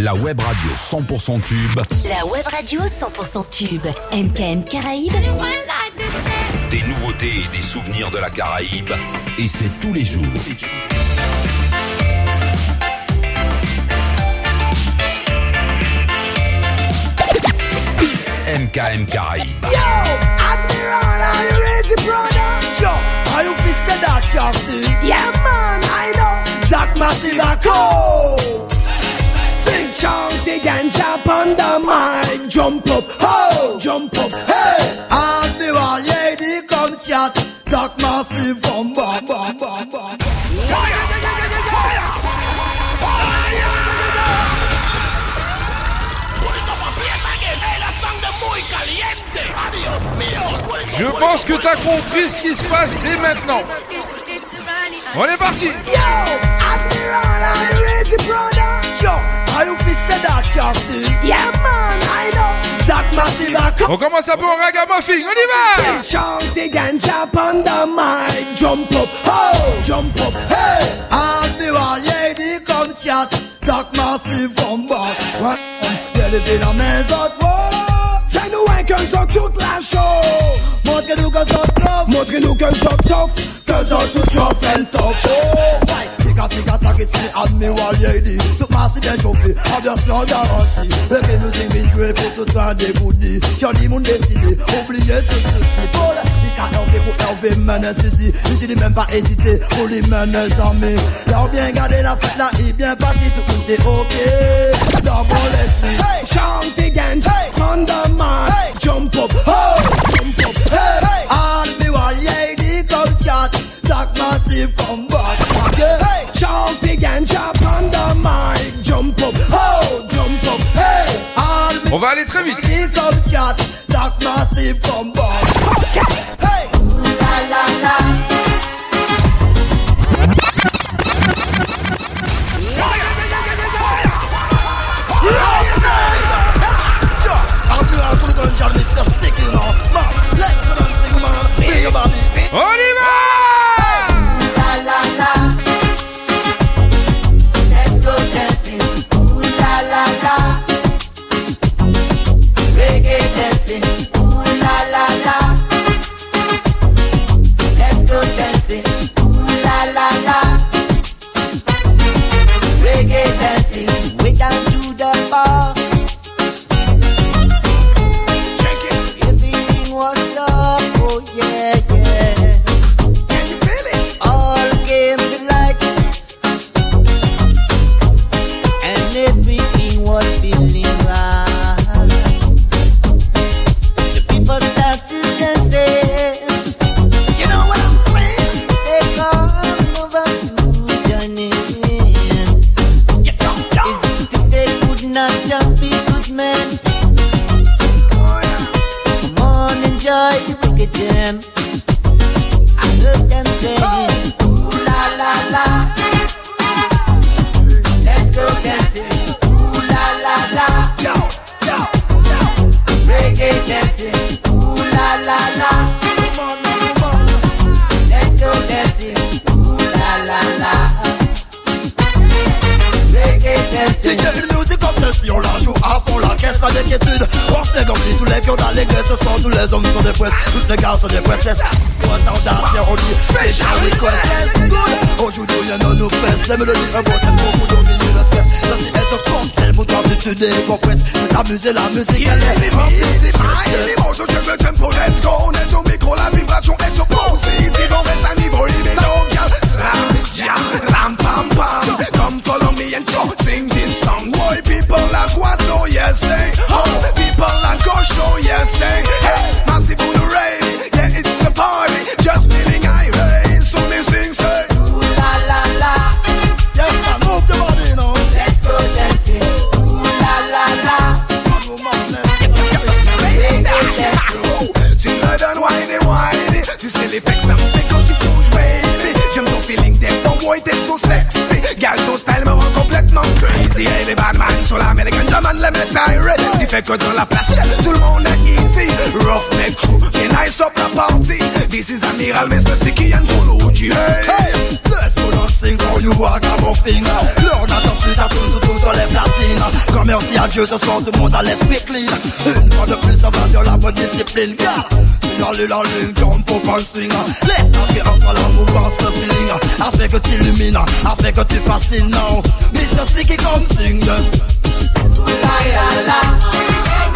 La web radio 100% tube. La web radio 100% tube. MKM Caraïbes. Des nouveautés et des souvenirs de la Caraïbe. Et c'est tous les jours. MKM Caraïbes. Yo, Admiral, are you ready, brother? Yo, are you fit that, Chelsea? Yeah, man, I know. Zach Massivaco. Sing, chant the ganja on the mic. Jump up, ho, jump up, hey. Lady, come chat. Zach Massive, bum, bum, bum, bum, bum. Fire, fire, Je pense que t'as compris ce qui se passe dès maintenant. On est parti Yo, Admiral, are you ready, brother? Yo, are you fit for that, Chelsea? Yeah, man, I know. Zach Massivaco. On commence un peu en ragamuffin, on y va Chant the ganja on the mic. Jump up, ho, jump up, hey. Admiral, lady, come chat. Zach Massive, from back. Ouais, on levé la maison, toi qu'elles sont toutes la show. Montrez-nous qu'elles sont top. Montrez-nous qu'elles sont top. Qu'elles sont toutes top and top. Oh, ouais tika tika target me and me admiral lady Sou masi den chofi, avyas nan garanti Reke nou ting mi dwe pou tout an degoudi Chan di moun deside, oubliye tout souci Pole, di ka elve pou elve mene sisi Usi di men pa pull pou li mene zami La ou bien gardé la fête la i bien parti Tout moun se ok, double SP hey, Chante genj, hey, man, hey, jump up, oh, jump up. Hey, hey. Admiral lady come chat, Zak Massive come back. On the mic. Jump up, oh, jump up, hey. All me On va aller très vite. chat, Massive. Hey, la la la. Ceci, on la joue à fond la caisse, pas d'inquiétude. Si tous les pions dans l'église, ce soir tous les hommes sont des presses, toutes les gars sont des princesses. Tendance, on dit special request. Aujourd'hui, a nos fesses, les mélodies le cesse. Cocktail, tu décompresses. C'est amuser la musique, elle est je tempo, let's go. On est au micro, la vibration est opposée. On reste à niveau, il est. Slam, jam, at what, oh yes, say. Oh, people at go show, yes, say. Hey, massive on the rain. Yeah, it's a party. Just feeling irate. So they sing, say. Ooh la la la. Yes, I move the body, you know. Let's go dancing, ooh la la la. Reggae dancing. Tu me donnes whiny whiny Tu sais les crazy Hey les bad man sur la American German les irate Ce qui fait que dans la place tout le monde est easy Rough neck crew, get nice up la party This is Amiral Mr. Sticky and Jology Hey, let's go dancing for you, ragamuffin. L'heure n'attend plus, ça tourne tout, tout, sur les platines. adieu ce soir tout le monde a l'esprit clean Une fois de plus ça va la bonne discipline Car la la ligne, jump up and swing Laisse entrer entre la mouvance, le feeling. Afin que tu illumines, afin que tu fascines. Mr. Sticky come sing La la la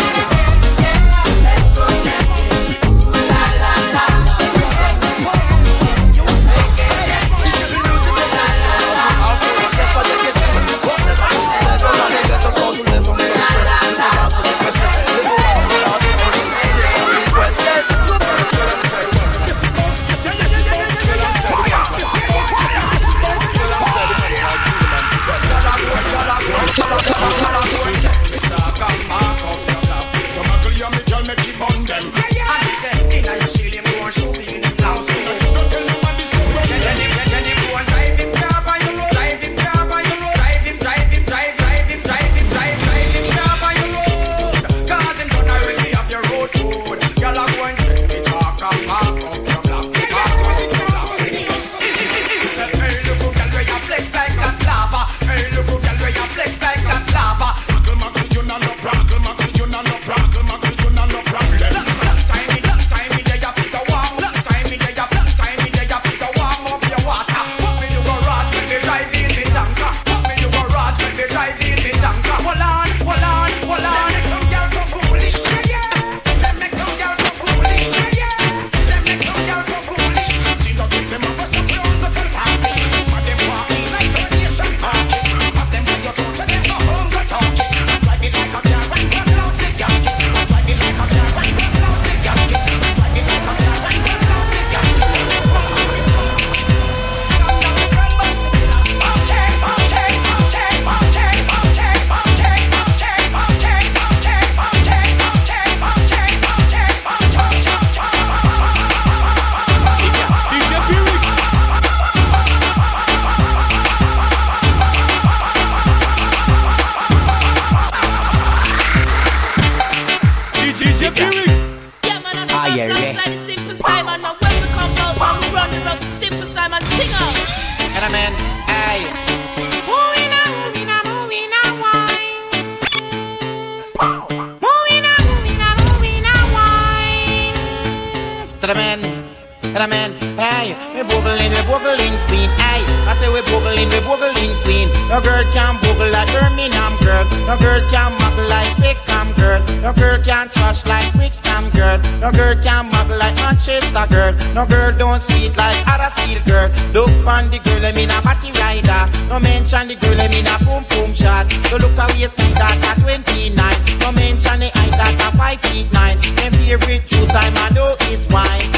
like Manchester girl. No girl don't sweet like other girl. Look on the girl, I mean a body rider. No mention the girl, I mean a boom boom shot. No look how you speak that at 29. No mention the height that a 5 feet 9. Them favorite juice, I'm a know is wine.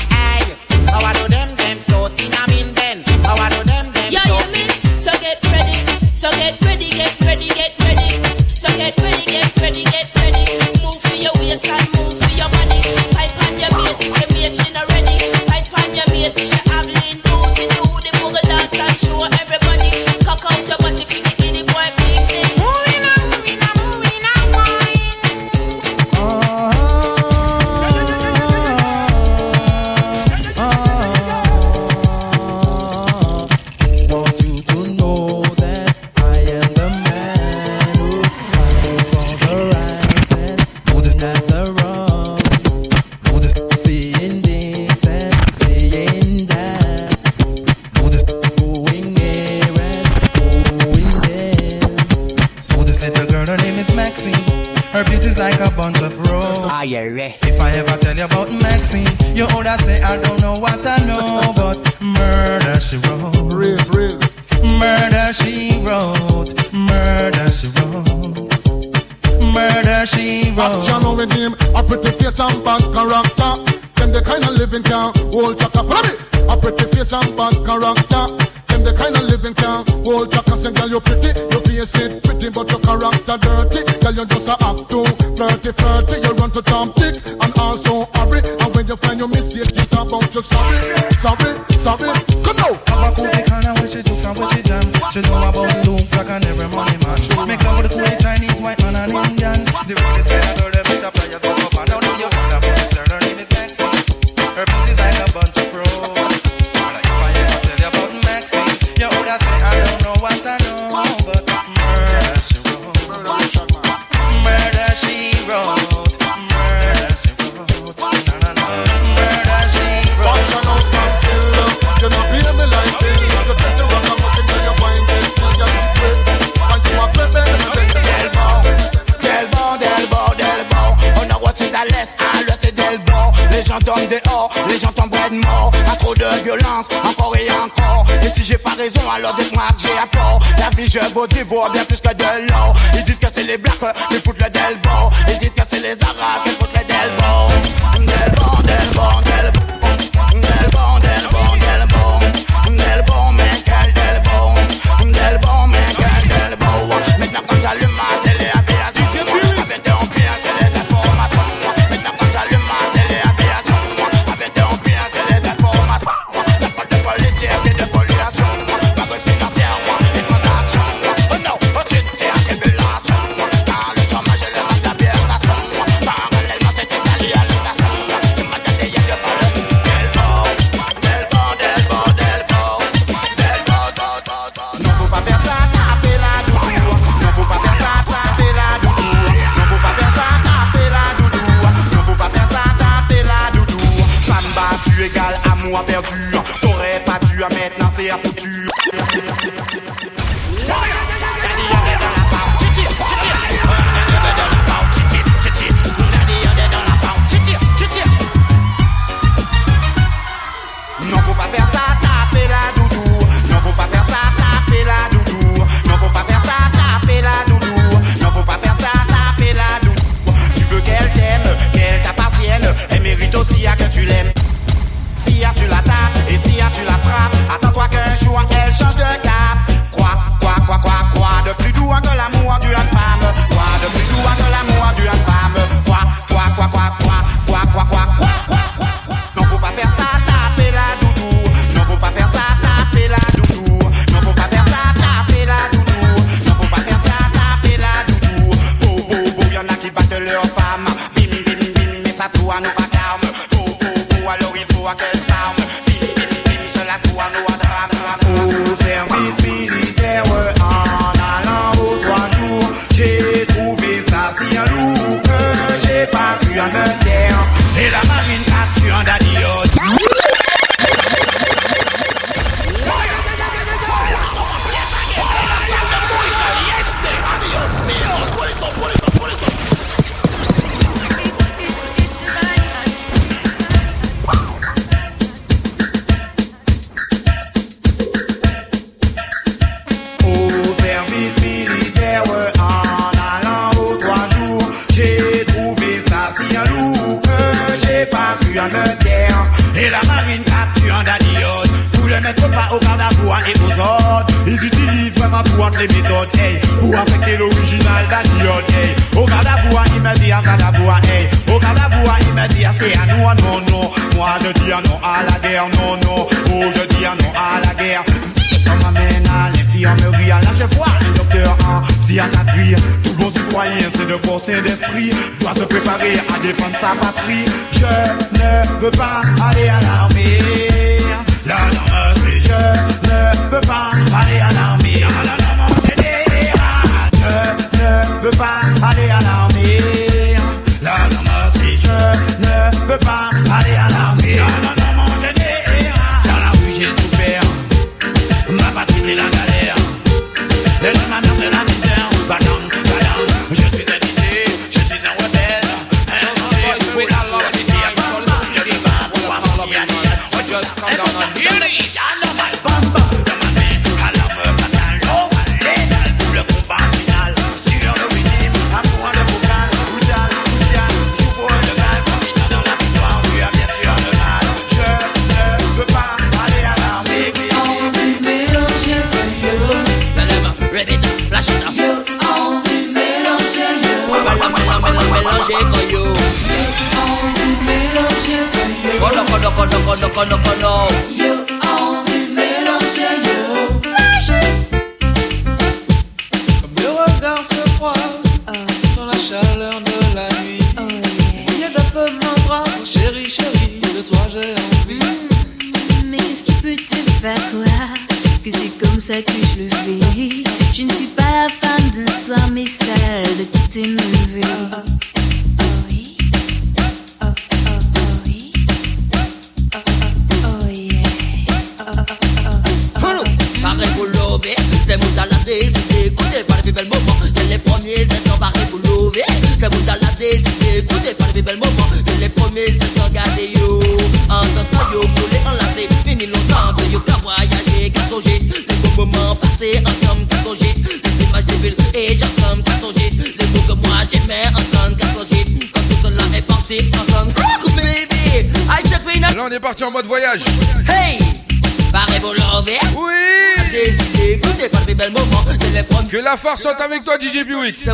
Les premiers Que la force soit avec toi, DJ Buix.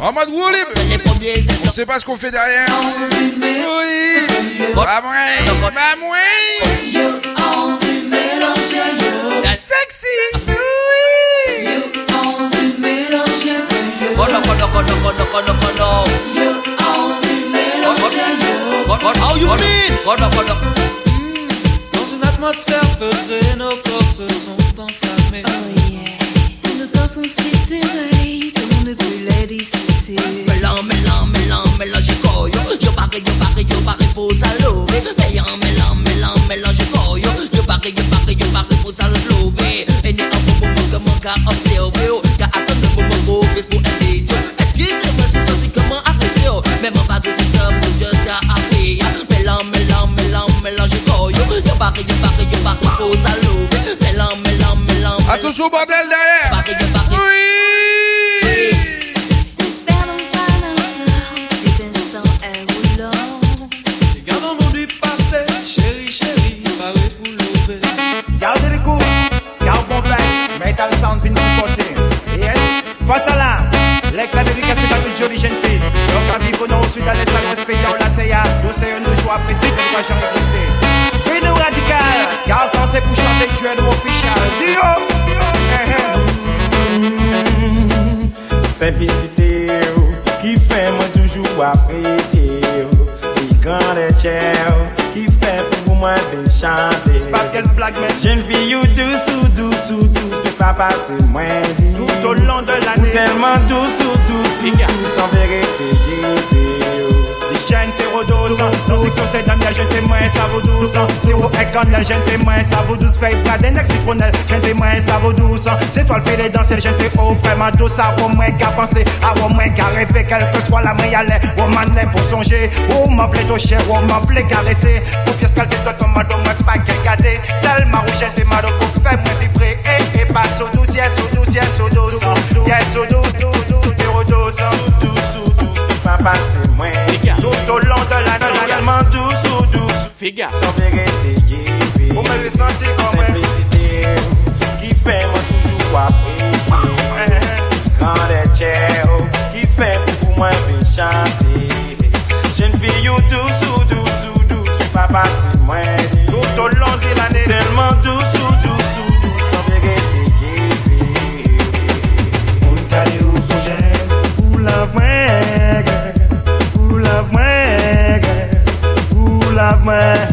En mode premiers On sait pas ce qu'on fait derrière. Oui. yo. Sexy. Yo, envie mélanger, yo. Kono, kono, kono, kono, kono, kono Yo, envie mélanger, yo. What, what, how you mean? Kono, kono Dans une atmosphère feutrée, nos corps se sont enflammés. Oh yeah. Nos corps sont si serrés qu'on ne peut les dissocier. Mélan, mélan, mélan, mélange koyo Yo pare, yo pare, yo pare pour s'allover Mélan, mélan, mélan, mélange koyo Yo pare, yo pare, yo pare pour s'allover Et ni un bon moment que mon cas observé oh. Qu'a attendu le moment mauvais pour un vidéo Excusez-moi, je suis senti comment oh. Même en bas de cette heure, mon Dieu, Attention bordel derrière Oui Perdons pas l'instant, cet instant est roulant. Gardons-nous du passé, chérie, chérie, paré pour lever. Gardez les coups, gardons vibes, metal sound pin supporting. Yes, Fatala, l'éclat dédicacé toute jolie jeune fille. Donc à vivre sud, à l'est, à pays dans la théa. Nous c'est un joie apprécié, que nous jamais c'est pour chanter, tu es nous official. Dio. Simplicité oh, qui fait moi toujours apprécier oh. C'est grand cher oh, qui fait pour moi bien chanter Jeune fille ou douce ou douce ou douce Mais pas passer moins tout au long de l'année. tellement douce ou douce ou douce En vérité. Jeune Thérodos, dans section c'est Damien, jeune témoin, ça vaut 12 ans. C'est au Econel, jeune témoin, ça vaut 12. Fait Braden, ex citronel, jeune ça vaut 12 ans. C'est toi le fait les danser, jeune fais oh, vraiment douce. Vaut moins qu'à penser, à au moins qu'à rêver, quelle que soit la main, y'allait. Oh, man, pour songer, oh, m'a plaît oh, m'a plaît caresser. Pour pièce calter, d'autres, m'a donné pas qu'elle. Celle, ma rouge, jeune fais mal, pour faire moins vibrer. Et, passe au douce, yes, au douce, yes, au douce. Yes, au douce, douce, douce. Douce douce Mais pas passer moins. Vite Tout au long de l'année, Tellement douce ou douce. Figa. Sans vérité guidée vous m'avez senti comme un. Simplicité qui fait moi toujours apprécier. Grand et cher qui fait pour moi bien chanter. Jeune fille ou douce ou douce ou douce Mais pas passer moins. Vite Tout au long de l'année. Tellement douce ou cama.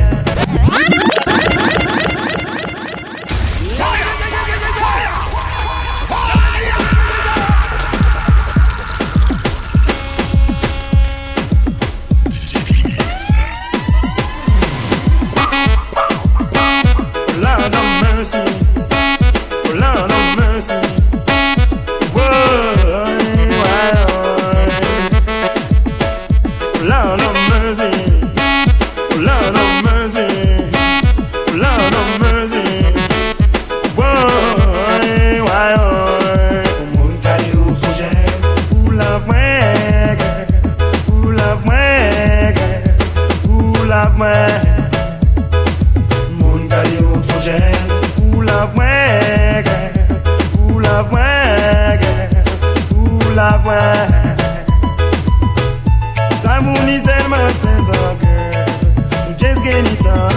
Yeah.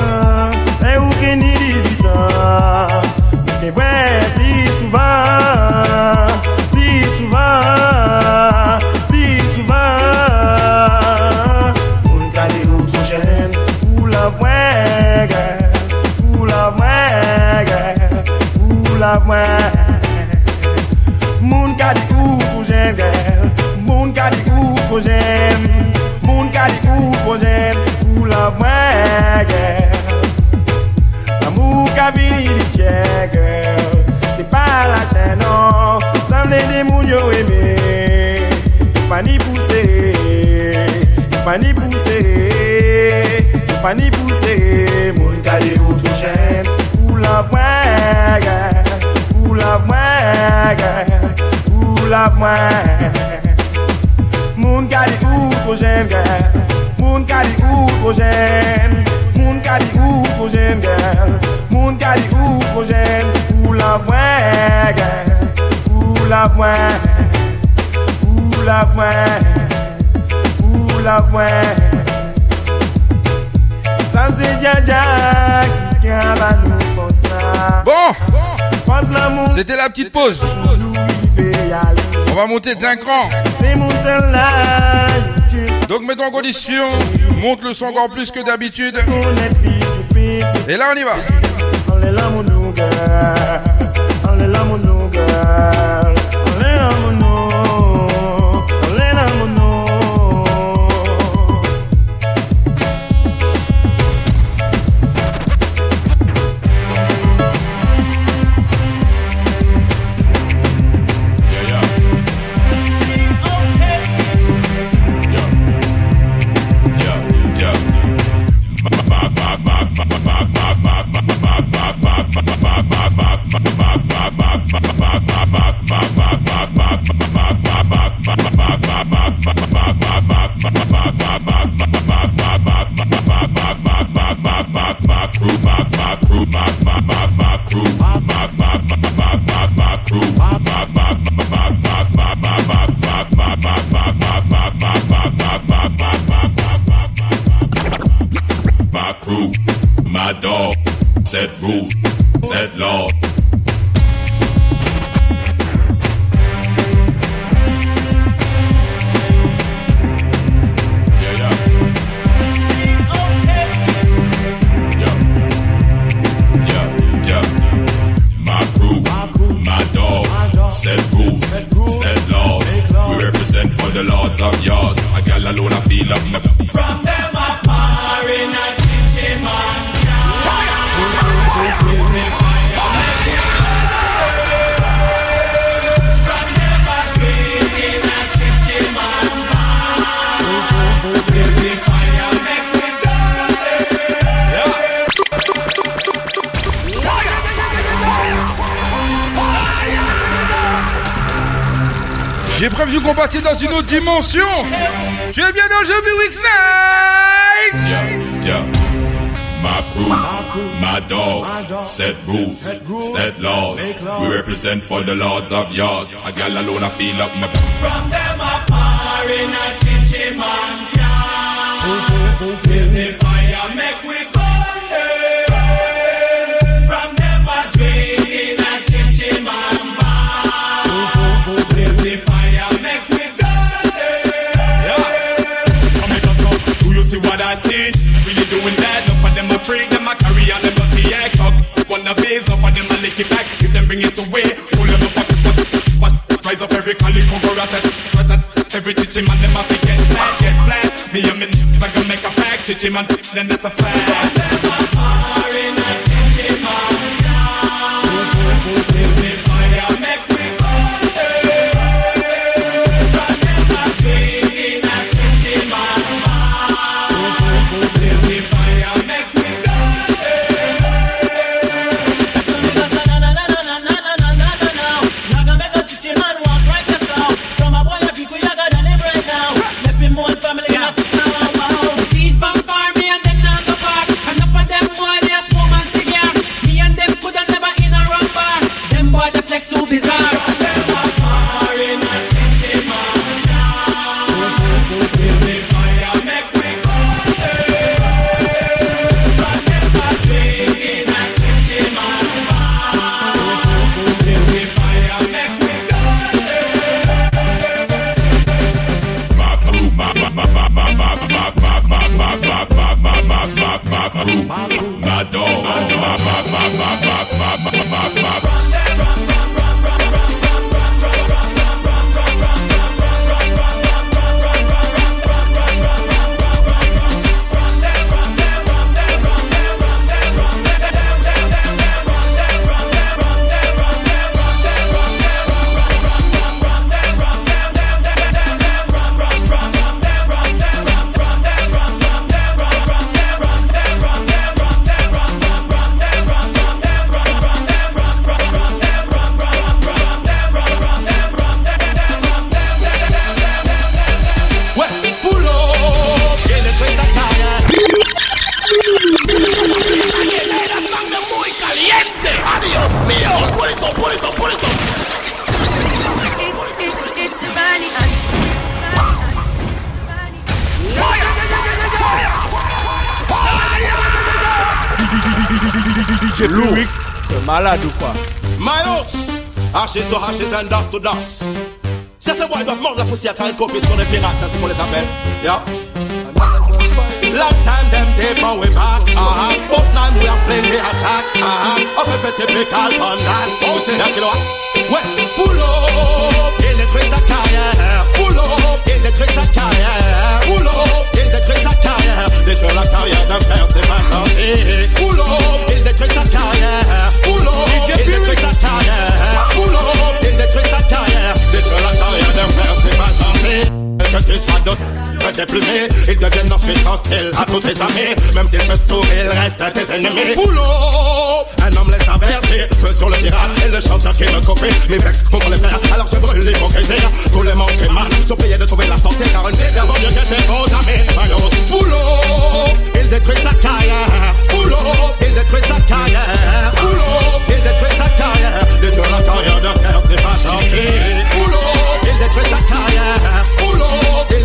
pa ni pousse, yo pa ni pousse, yo pa ni pousse. Moun kade ou tou jen, ou la mwen, ou la mwen, ou la mwen. Moun kade ou tou jen, moun kade ou tou jen, moun kade ou tou jen Moun kade ou tou jen, ou la mwen, ou la mwen. La mwen Ou la mwen Sam se dja dja Ki kan ba nou fos la Bon Fos la moun C'était la petite pause. On va monter d'un cran. Donc mets-toi en condition. Monte le son encore plus que d'habitude. Et là on y va. Dimension. Tu es bien dans le jeu Weeks Night Yeah, yeah. My crew, my dogs, set rules, set laws. We represent for the lords of yards. A gal alone, I feel up my. See what I see? It's really doing that. Enough of them a freak, them a carry on them dirty act up. Wanna base, enough of them a lick it back. If them bring it away, pull them up, wash, wash, rise up every cali, congo rat, rat, rat. Every chichi man, them a fi get flat, get flat. Me and me niggas a gonna make a pack, chichi man, then that's a fact. Them a par in a chichi man, Is ashes to ashes and dust to dust. Certains boys doivent mordre la poussière car ils copient sur les pirates, c'est ainsi qu'on les appelle. Yeah. Long time them tape on we back, ah But now we are flame the attack, ah Of a fait typical pandan, oh c'est un kilowatt Ouais, pull up, il détruit sa carrière Pull up, il détruit sa carrière Pull up, il détruit sa carrière la carrière d'un c'est pas gentil Pull up, il détruit sa carrière Pull up, il détruit sa carrière que t'es plumé, ils deviennent ensuite hostiles à tous tes amis. Même s'ils te sourient, ils restent tes ennemis. Boulot, avertit, feu sur le pirate et le chanteur qui me copie. Mes les frères, alors je brûle l'hypocrisie. Tous les manques mal sont payés de trouver la santé, car une vie vaut mieux que ses amis. Maillot, boulot, il détruit sa carrière. Boulot, il détruit sa carrière. Boulot, il détruit sa carrière. Détruire la carrière d'un frère, n'est pas gentil. Boulot, il détruit sa carrière. Boulot, il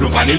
Nous pas ni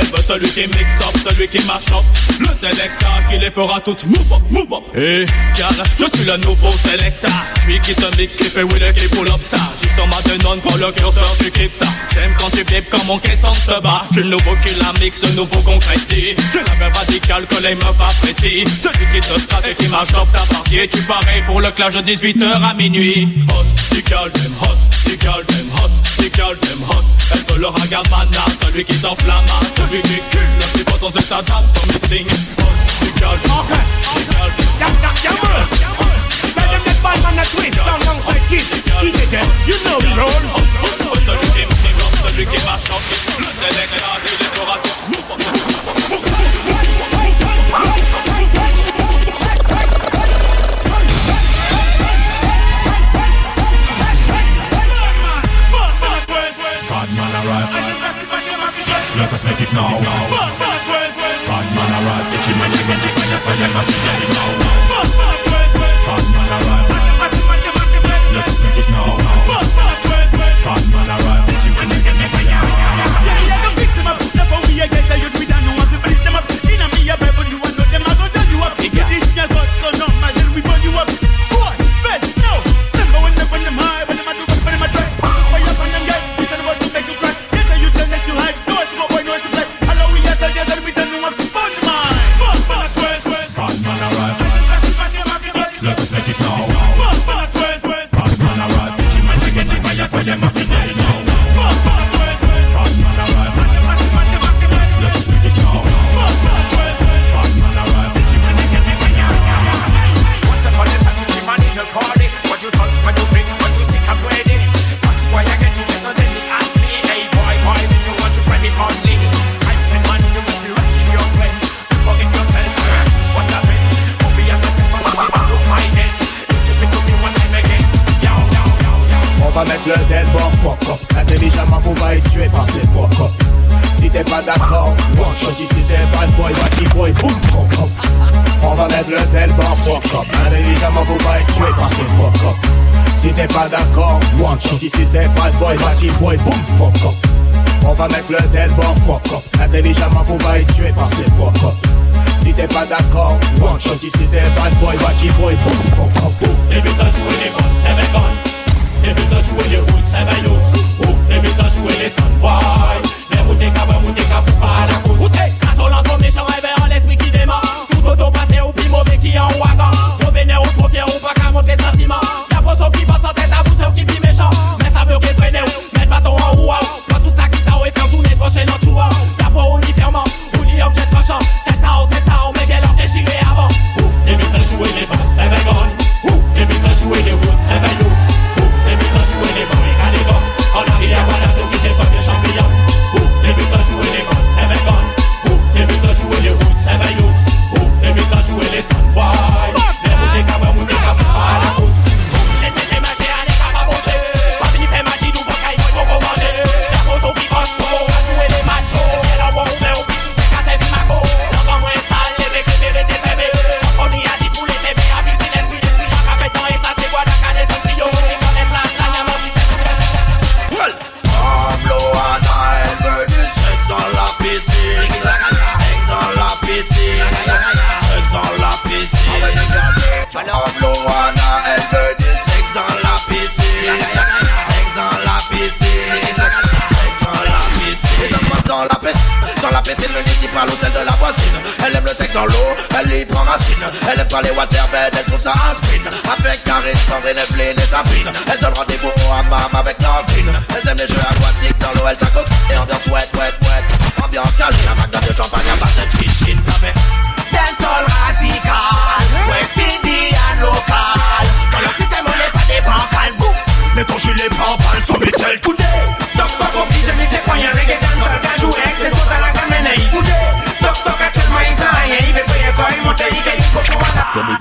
Elle veut celui qui mix up, celui qui mash up. Le selecteur qui les fera toutes move up, move up. Eh. Et car je suis le nouveau selecteur. Celui qui te mix, qui fait wheeler, qui pull up ça sur ma pour le curseur. J'aime quand tu bip quand mon caisson se bat. J'ai le nouveau qui la mixe, nouveau concrétis. Je la même radicale que les meufs apprécient. Celui qui te strate et qui m'achoppe ta partie. Tu parais pour le clash de 18h à minuit. Hot, tu hot, tu calmes, hot, tu. Elle le celui qui t'enflamme, celui qui cule. Le plus beau dans missing. Tu Some a twist, some kiss. DJ Jet, you know we roll. Celui qui me développe, celui qui m'a chanté, le sélecteur du décorateur. Let us make it now. Bad man arrive. Itchy man, she make the fire, fire, fire, fire now. It's now. Bad, bad, man a. Marvin, Evelyn et Sabrine. Elles donnent rendez-vous au hammam avec Nordine. Elles aiment les jeux aquatiques, dans l'eau elles s'accoquinent.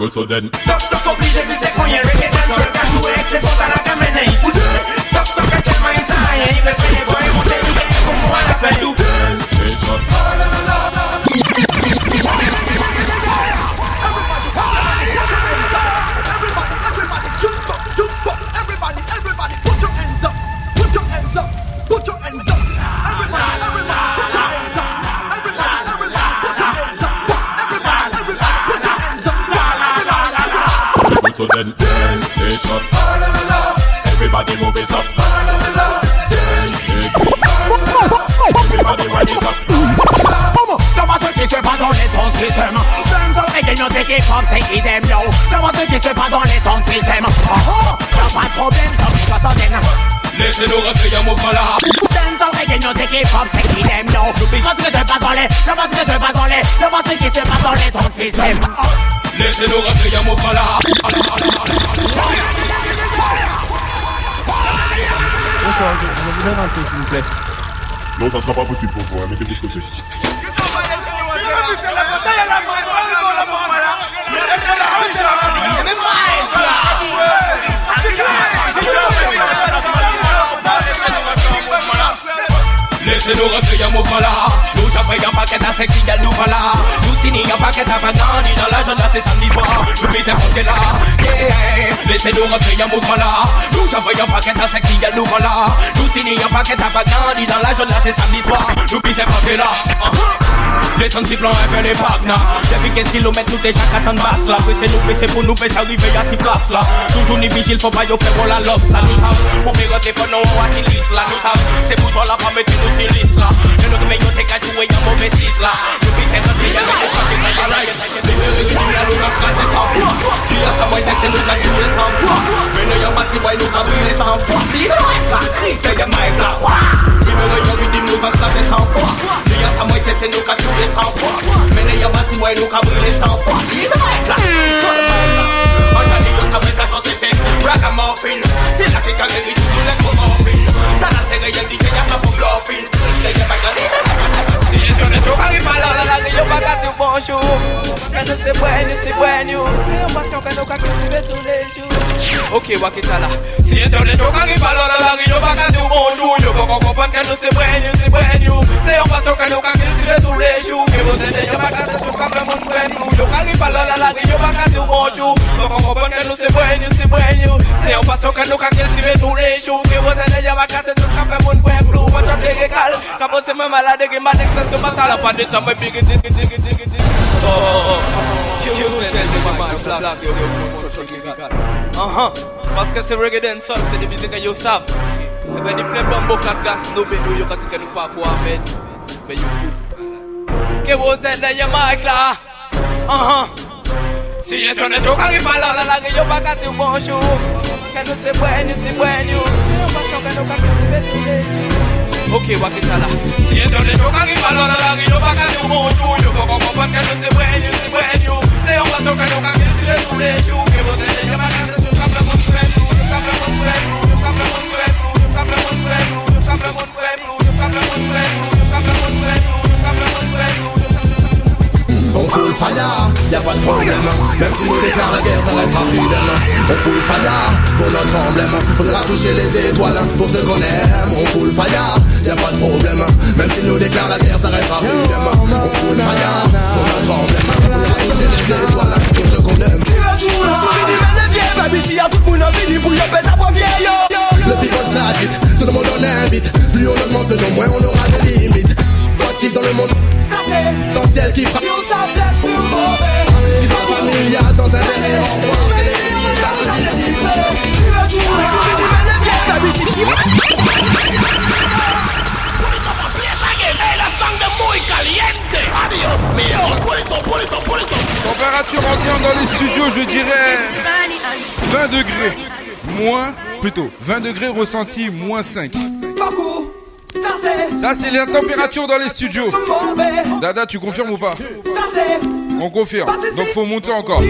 So soudaine Toc toc obligé et c'est à la et bout Toc toc à il veut payer il à la fin système Même sans régler nos équipes comme c'est idem yo Savoir ce qui se passe dans les sons système Oh oh, y'a pas de problème, ça Laissez-nous recueillir un mouvement là. Même sans régler nos équipes comme c'est idem yo Savoir ce qui se passe dans les Savoir ce qui se passe dans les Savoir ce qui se passe dans les sons système Laissez-nous recueillir un mouvement là. Bonsoir, je je vous donne un peu s'il vous plaît. Non, ça sera pas possible pour vous, hein, mettez-vous de côté. Laissez nous recueillir mon voilà Nous j'envoyons pas qu'être infectible, nous voilà Nous signons pas qu'être vagabond Ni dans la c'est samedi soir Nous misons pour là Laissez nous recueillir mon voilà Nous j'envoyons pas qu'être infectible, nous voilà Nous signons pas qu'être vagabond Ni dans la c'est samedi soir Nous misons pour là Les santi plan evè le bag nan Jèvi gen kilomet nou deja katan bas la Pwese nou pwese pou nou pwese arrive ya si plas la Toujou ni vigil fò pa yo fè la lop sa Nou sav, pou pere te fò nou wati lis la Nou sav, se pou jò la pa meti nou si lis la Yon nou kme yo te kaj ou e yon mou la Nou pi se tot li yon mou sa ki sa yon la Yon sa ki se veri ki yon nou nan krasi san fwa Ki yon sa boy teste nou kaj ou e san fwa Mene yon bati boy la Li mwen yon ridim nou kan sa se san fwa Li sa boy teste nou kaj ou e brûler sans foi Mais n'ayant pas si moi nous qu'à brûler sans foi Il arrête là, ça veut qu'à chanter c'est ragamuffin C'est là qu'il a guéri tous les coups T'as la série, elle dit qu'il y a pas pour bluffing. Christ, il y a pas qu'à Si yo ne trouve la la yo pa ka ti bonjou Kè nou se bwen nou, se bwen nou Se yon pasyon kè nou ka kultive tou le jou Ok wakitala Si yon tonne tou kari pa la la yo pa ti bonjou Yo pa kompon kè nou se bwen nou, se bwen nou Se yon pasyon kè nou ka kultive tou le jou Kè nou yo se bwen Yo la la ti bonjou Yo Mwen se sense pas mais oh. You tell me my you Uh-huh. Parce que c'est reggae dancehall, c'est des musiques que you savent. Et when you play bumbo cat gas, no be no, you can take a look for a man. Mais you fool. Que vous êtes là, y'a là. Uh-huh. Si internet au carré pas là, là, là, que yo pas qu'à dire bonjour. Que nous c'est c'est bueno. C'est une passion que nous les jours. okay wakitala siento de choca que valora la guillo pa' un mocho yo poco poco no se puede, no se puede ça On fout le fire pour notre emblème On ira toucher les étoiles pour ceux qu'on aime On fout le fire, y'a pas de problème Même si nous déclarons la guerre, ça restera fidèle On fout le fire pour notre emblème On ira toucher les étoiles pour ceux qu'on aime. Le people s'agite, tout le monde en invite. Plus on augmente le moins on aura de limites. Motif dans le monde dans le ciel qui frappe. Si on s'appelle plus mauvais Température ambiante dans les studios, je dirais 20 degrés. Moins, plutôt, 20 degrés ressenti, moins 5. Ça, c'est la température dans les studios. Dada, tu confirmes ou pas? On confirme. Donc faut monter encore.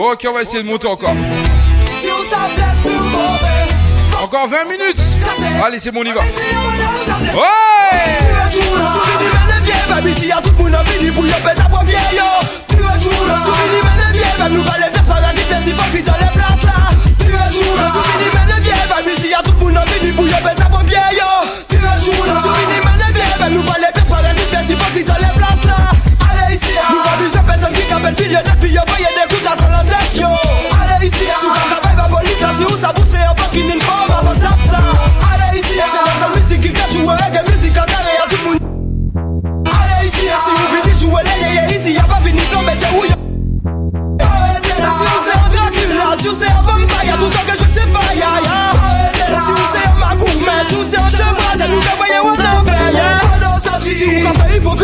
Ok, on va essayer de monter encore. Encore 20 minutes. Allez, c'est bon, on y va. Ouais! millionnaire puis Allez ici, police fucking avant ça la y'a Allez ici, si vous là y'a ici pas fini c'est où y'a si un Dracula, si un vampire Y'a tout ça que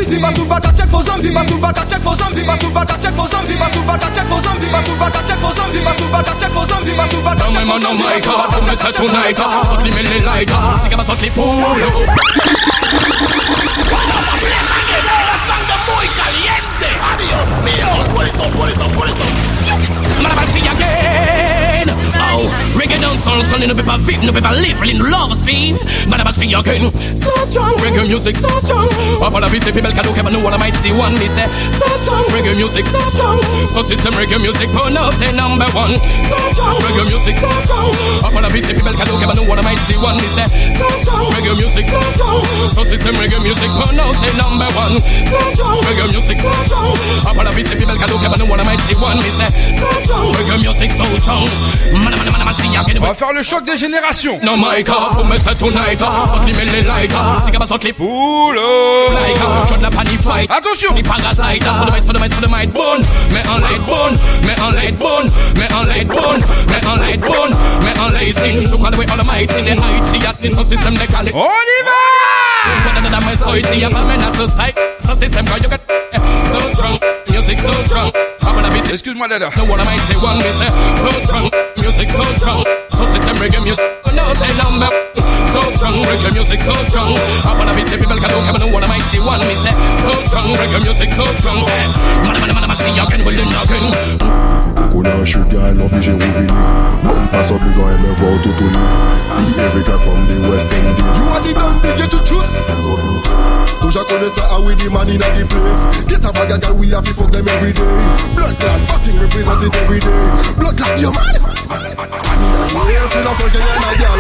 something, but to better check for something, but to better check for something, but to better check for something, but to better check for but to better check for something, but to better check for but to check for the to like her, fuck a adiós mío, purito, purito, purito. Maravillas again. Oh reggae down soul, son, no people fit, no people live, in love, see. Marabalfi again. So strong, reggae music, so strong. Up on the VC, people can look up and know what I might see. One, me say, so strong, reggae music, so strong. So system reggae music, pronounce say number one. So strong, reggae music, so strong. Up on the VC, people can look up and know what I might see. One, me say, so strong, reggae music, so strong. So system reggae music, pronounce say number one. So strong, reggae music, so strong. Up on the VC, people can look up and know what I might see. One, me say, so strong, reggae music, so strong. Man, man, man, man, see. On va faire le choc des générations. No my God, vous me c'est tonight. Fuck me me like. C'est comme ça clip. Oulo. Like, shot la fight. Attention. Les parasites. Might. Bone. Mais en light bone. Mais en light bone. Mais en light bone. Mais en light bone. Mais en light sing. All the way all the might. In the height. See at this system they call it. On y va. See a man as a sight. So system girl you get so strong. Music so strong. Excuse-moi, Dada. No one I might say one, me say so strong. Music so strong. So system reggae music. No say number. So strong, reggae music so strong. Up on a beat, people can look up what I might see one. Me say so strong, reggae music so strong. Man, man, man, man, see again, will you? On a un sugar, l'obligé revenu pass up, big on MF out to Tony See every guy from the West Indies Touja connaît ça, how we the man in the place. Get a bag guy, we have to fuck them every day. Blood clot, passing represent it every day. Blood clot, you mad? I need a real feel of fucking and a girl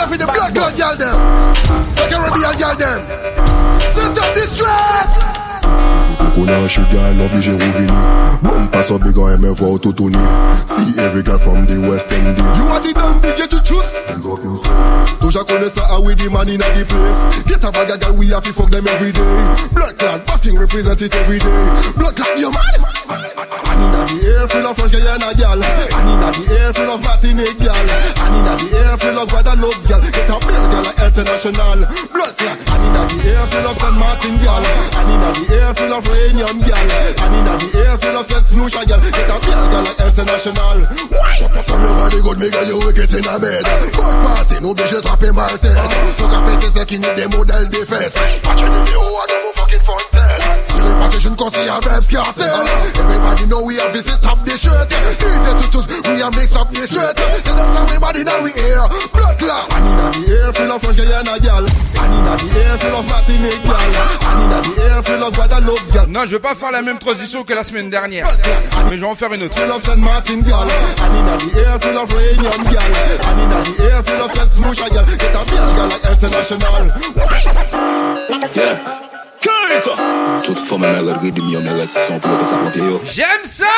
a the blood clot girl them. The Caribbean girl them. Set up this track On a un sugar, l'obligé revenu Bon, pass up, big on MF out to Tony See every guy from the West Indies You are the damn DJ to choose. Touja connaît ça, how we the man in the place. Get a bag of guy, we have to fuck them every day. Blood clot, busting represent it every day. Blood clot, you mad? I need a the air full of French Guyana gal. I need a the air full of Martinique gal. I need a the air full of Guadeloupe gal. Get a beer gal like international. Blood clot, I need a the air full of Saint Martin gal. I need a the air full of Rainium gal. I need a the air full of Saint Lucia gal. Get a beer gal like international. Up on your body good, me girl you wicked in a bed. Fuck party, no n'obligé de trapper ma tête So péter c'est qui need des modèles des fesses Watch vidéo à de vos fucking fontaines Sur Cartel Everybody know we have visit top the shirt. DJ tutus, we have mix up the shirt. Everybody now we here. Blood clot. I need the air full of French Guyana gal I need the air full of Martinique gal I need the air full of Guadeloupe gal Non, je vais pas faire la même transition que la semaine dernière. Mais je vais en faire une autre. Full of Saint Martin gal I need the air full of Rainium gal I need the air full of Saint Lucia gal Get a beer gal like international. Yeah. Keita Tout fòm mè gèd gèd mi yon mè gèd son pou yo sa propye yo Jèm girl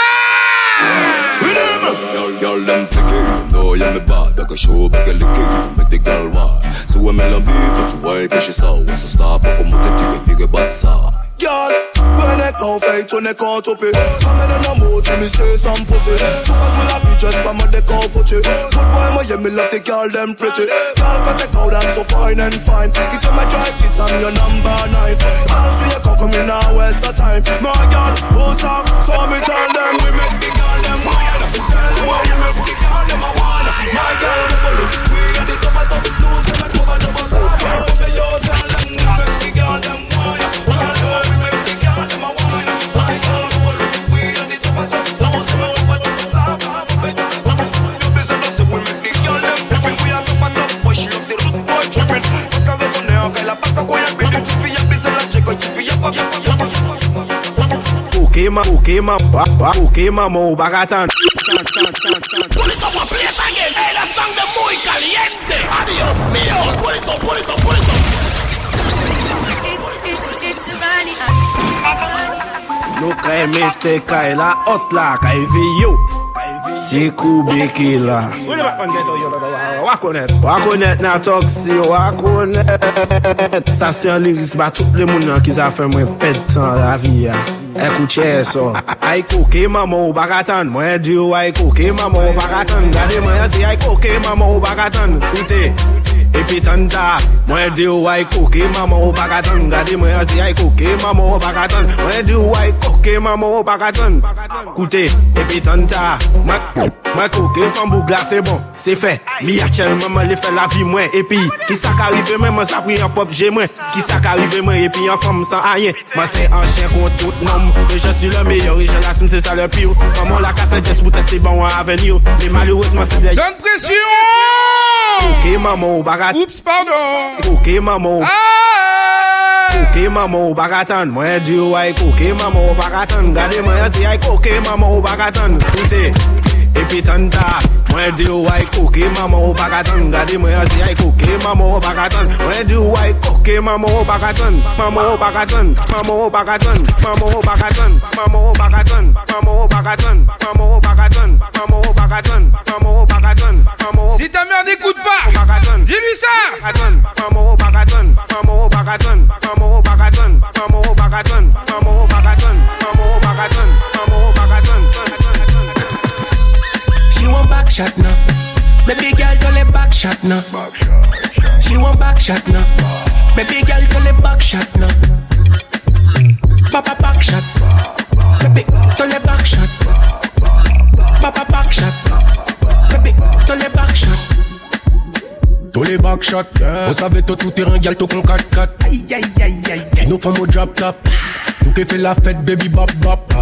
Rhythm! Gèl gèl dem seke Nou yon mè bad Bèk a show bèk a leke Mèk de gèl wad Sou wè mè lan bif Fè tou wè kè Girl, when I can't fight, when I can't top it I'm in a mood, me say some pussy? So cause we love you just by my deck out put it eh. Good boy, my yeah, me love the girl, them pretty. Girl, cut the cow, them so fine and fine. It's on my drive, this I'm your number nine. Girl, so you can come in now, waste the time. My girl, who's off, so me tell them We make the girl, them wild. Tell them how you make the girl, them a one. My girl, we follow, we are the top of top Lose and cover them a soft Over your tell them, we make the girl, O queima, o queima, pa, pa, o queima, mo, bagatan. Pulito, completa, guerreira, sangre muy caliente. Adiós mío. Pulito, pulito, pulito. No cae mete, cae la otla, cae viu. Ti kou ki la. Wakonet nan tok si wakonet an liris ba tout le moun nan ki za fe mwen pet tan la vi ya. Ekou che so. Ay koke mama ou bagatan Mwen diyo ay koke mama ou bagatan Gade mwen yasi ay koke mama ou bagatan Koute Epi tanda, mwen di ou ay koke Maman ou bagatan gade mwen asi ay koke Maman ou bagatan mwen di ou ay koke Maman ou bagatan koute Epi tanda, mwen mwen koke Fambou glase bon, se fe. Mi aksel maman le fe la vi mwen. Epi, ki sa ka rive mwen, mwen sa pri an pop je mwen. Ki sa ka rive mwen, epi an fam san ayen Mwen se an chen kon tout nom E je si le meyor, e je l'assume se sa le pio Maman la ka fe jes pou teste bon an avenir Me malouzman se dey Koke maman ou pakatan bagat. Oups pardon. Ok maman Ok maman ou bagatan. Mwen di ou ay koke maman ou bagatan. Gade mwen si ay koke maman ou bagatan. Koute Epi tanta Mwen di ou ay koke maman ou bagatan. Gade mwen si ay koke maman ou bagatan. Mwen di ou ay koke maman ou bagatan. Maman ou bagatan. Maman ou bagatan. Maman ou bagatan. Maman ou bagatan. Maman ou bagatan. Maman ou bagatan. Maman ou bagatan. Maman ou bagatan Si ta mère n'écoute pas Dis-lui ça She want back shot now. Baby girl, tell it back shot now. She want back shot now. Baby girl, tell it back shot now. Papa back shot. Baby, it back shot. Papa back shot. Tous les backshots, on savait tout tout terrain, gal tout con 4-4. Aïe aïe aïe aïe. C'est nos femmes au drop top. Nous qui fait la fête, baby bop bop.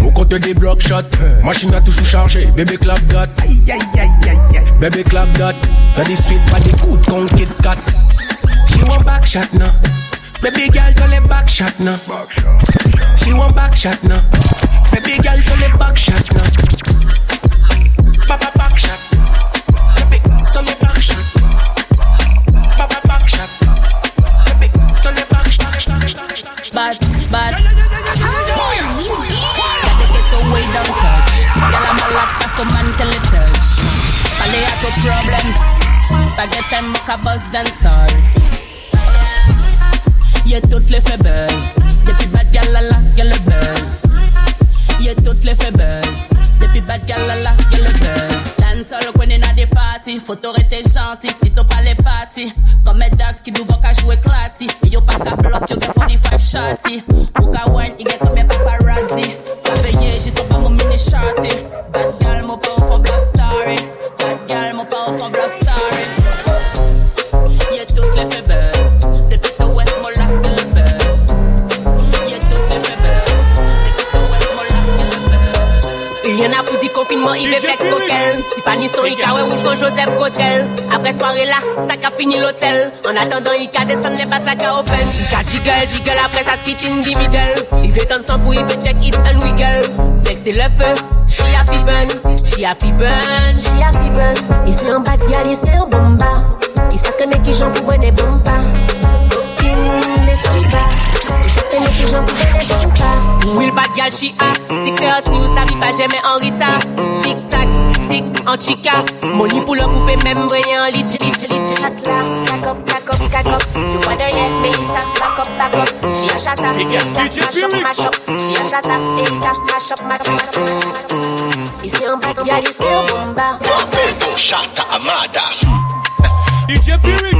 Nous compte des block shots. Machine à toujours chargée, bébé clap dat. Aïe aïe aïe aïe aïe. Bébé clap dat. Y'a des suites, pas des coups de con Kit Kat. She want back shot now. Baby girl, tell it back shot now. She want back shot now. Baby girl, tell it back shot now. Papa back shot. Baby, tell it back Bad, bad. Gotta get away, don't touch. Girl, I'm a lot, some man till it touch. Parler à tes problems. Baguette et mocha buzz dancehall. Y'a toutes les buzz. Depuis bad gal la la, y'a le buzz. Y'a toutes les buzz. Depuis bad gal la la, y'a le buzz. Dancehall when in a des parties. Faut t'arrêter gentil si t'as pas les parties. Comme mes dax qui nous vont qu'à jouer clati. Et yo pas qu'à bluff, yo get 45 shotty. Pour qu'à wine, il get comme mes paparazzi. Pas payé, j'y sont pas mon mini shorty. Bad gal, mon pas au fond bluff story. Bad gal, mon pas au fond bluff story. Confinement, il veut flex coquel. Si pas ni son Ika, ouais, rouge comme Joseph Cotel. Après soirée là, ça qu'a fini l'hôtel. En attendant, Ika descend, n'est pas ça qu'a open. Ika jiggle, jiggle, après ça spit in the middle. Il veut tendre son pour il veut check it and wiggle. Fait que c'est le feu, she a fi burn, she a fi burn, she a fi burn. Ici en bas de gal, ici en bomba. Ils savent que mes qui j'en pour des bons pas. Copine, les Will bad gal she a. Six heures ti ou sa vi pa jeme an rita. Tic tac, tic, an chika Moni pou lò koupe mèm breye an li Jili, jili, jili Asla, kakop, kakop, kakop Sou pa deye, me yisa, bakop, bakop She a chata, erika, machop, machop She a chata, erika, machop, machop Isi an bad gal, isi an bomba. Chata Amada. DJ Pyrrhic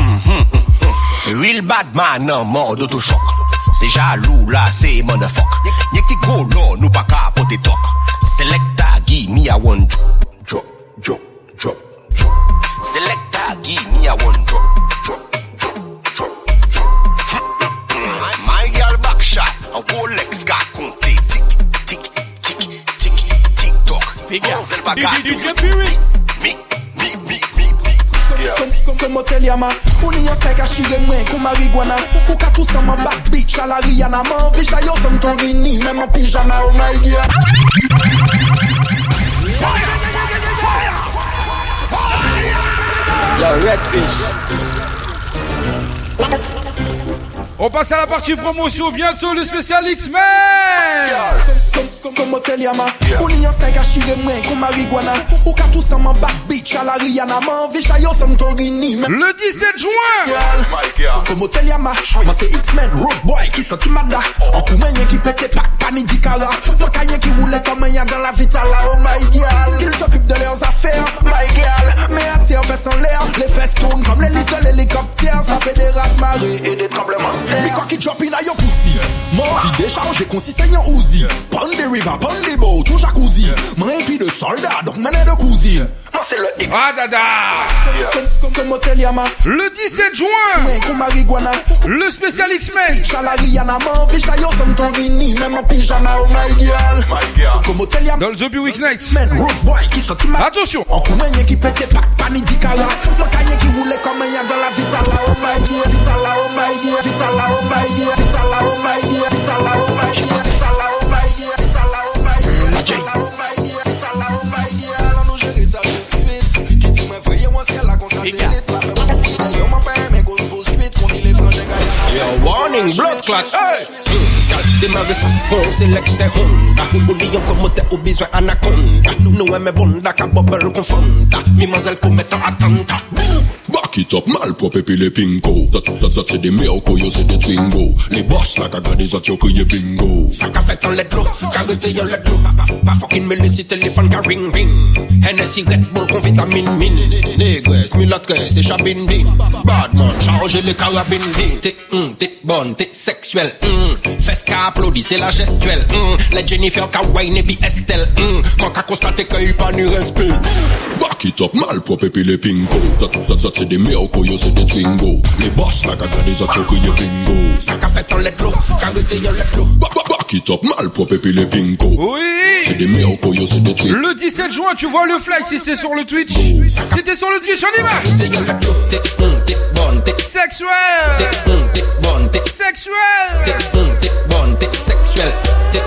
Real bad man nan mor d'autochok Se jalou la se motherfuck Nye ki gro lor nou pa ka pote tok Selecta give me a one drop Drop, drop, drop, drop Selecta gi mi a one drop Drop, drop, drop, drop My girl back shot a Rolex ka konte Tik, tik, tik, tik, tik tok Figure, DJ Pyrrhic Mik, Pyrix. Comme motel yama Ou ni yon steak a shire mwen kou marijuana Ou ka tou sa man back bitch a la Rihanna. Man vija yo som ton rini Mem an pijama oh my god Yo, Redfish. On passe à la partie promotion. Bientôt le spécial X-Men. Comme motel yama. Ou ni yon steak a shire mwen kou marijuana. Ou ka tou sa man back bitch a la Rihanna. Man vija yo som ton rini Le 17 juin. Comme motel yama. Moi c'est X-Men Road Boy qui sorti mada En moyen qui pète pack pani di cara Moi cahier qui roulait comme un y'a dans la vitale Oh my girl. Qu'ils s'occupent de leurs affaires. My girl. Mais à terre fesses en l'air. Les fesses tournent comme les listes de l'hélicoptère. Ça fait des rats de marée. Et des tremblements me cocky drop in a your pussy. Mon vie déchargée consiste en Uzi. Pon des rivers, pon des boats, tout jacuzzi Main et puis de soldats, donc manet de cousine ah dada. Le 17 juin, le spécial X-Men. Dans le The Week Night. Attention. Oh my dear, oh my dear, oh my dear, oh my dear, Africa. Warning, blood clot, hey! Dime avisa, con selecte Honda Unión como te ubiso es anaconda No es me bonda, que bubble confunda Mi mazel cometa atanta Boom! Back it up, malprop epi le pinko. Zat ou zat zat se de yo se de twingo. Le boss la ka gade zat yo kriye bingo. Sa ka fet an ledlo, ka rete yo ledlo Pa fokin me lesi telefon ka ring ring. Hennessy Red Bull kon vitamin min Negres, milatres, e chabin din Badman, charge le karabin din Te un, te bon, te seksuel Fes ka aplodi, se la gestuel Le Jennifer ka wine epi estel Kon ka konstate ke yi pa ni respe Back it up, malprop epi le pinko. Zat ou zat c'est des meoko, yo c'est des twingo Les boss qu'a gardé ça, t'yo crié bingo Ça qu'a fait en let l'eau, qu'a arrêté yon let l'eau Back it up, malpropre et puis les pinko Oui C'est des meoko, yo c'est des twingo Le 17 juin, tu vois le fly si c'est sur le Twitch. Si t'es sur le Twitch, on y va. T'es, hum, t'es bonne, t'es Sexuel. T'es, hum, t'es bonne, t'es Sexuel. T'es, hum, t'es bonne, t'es sexuelle. T'es,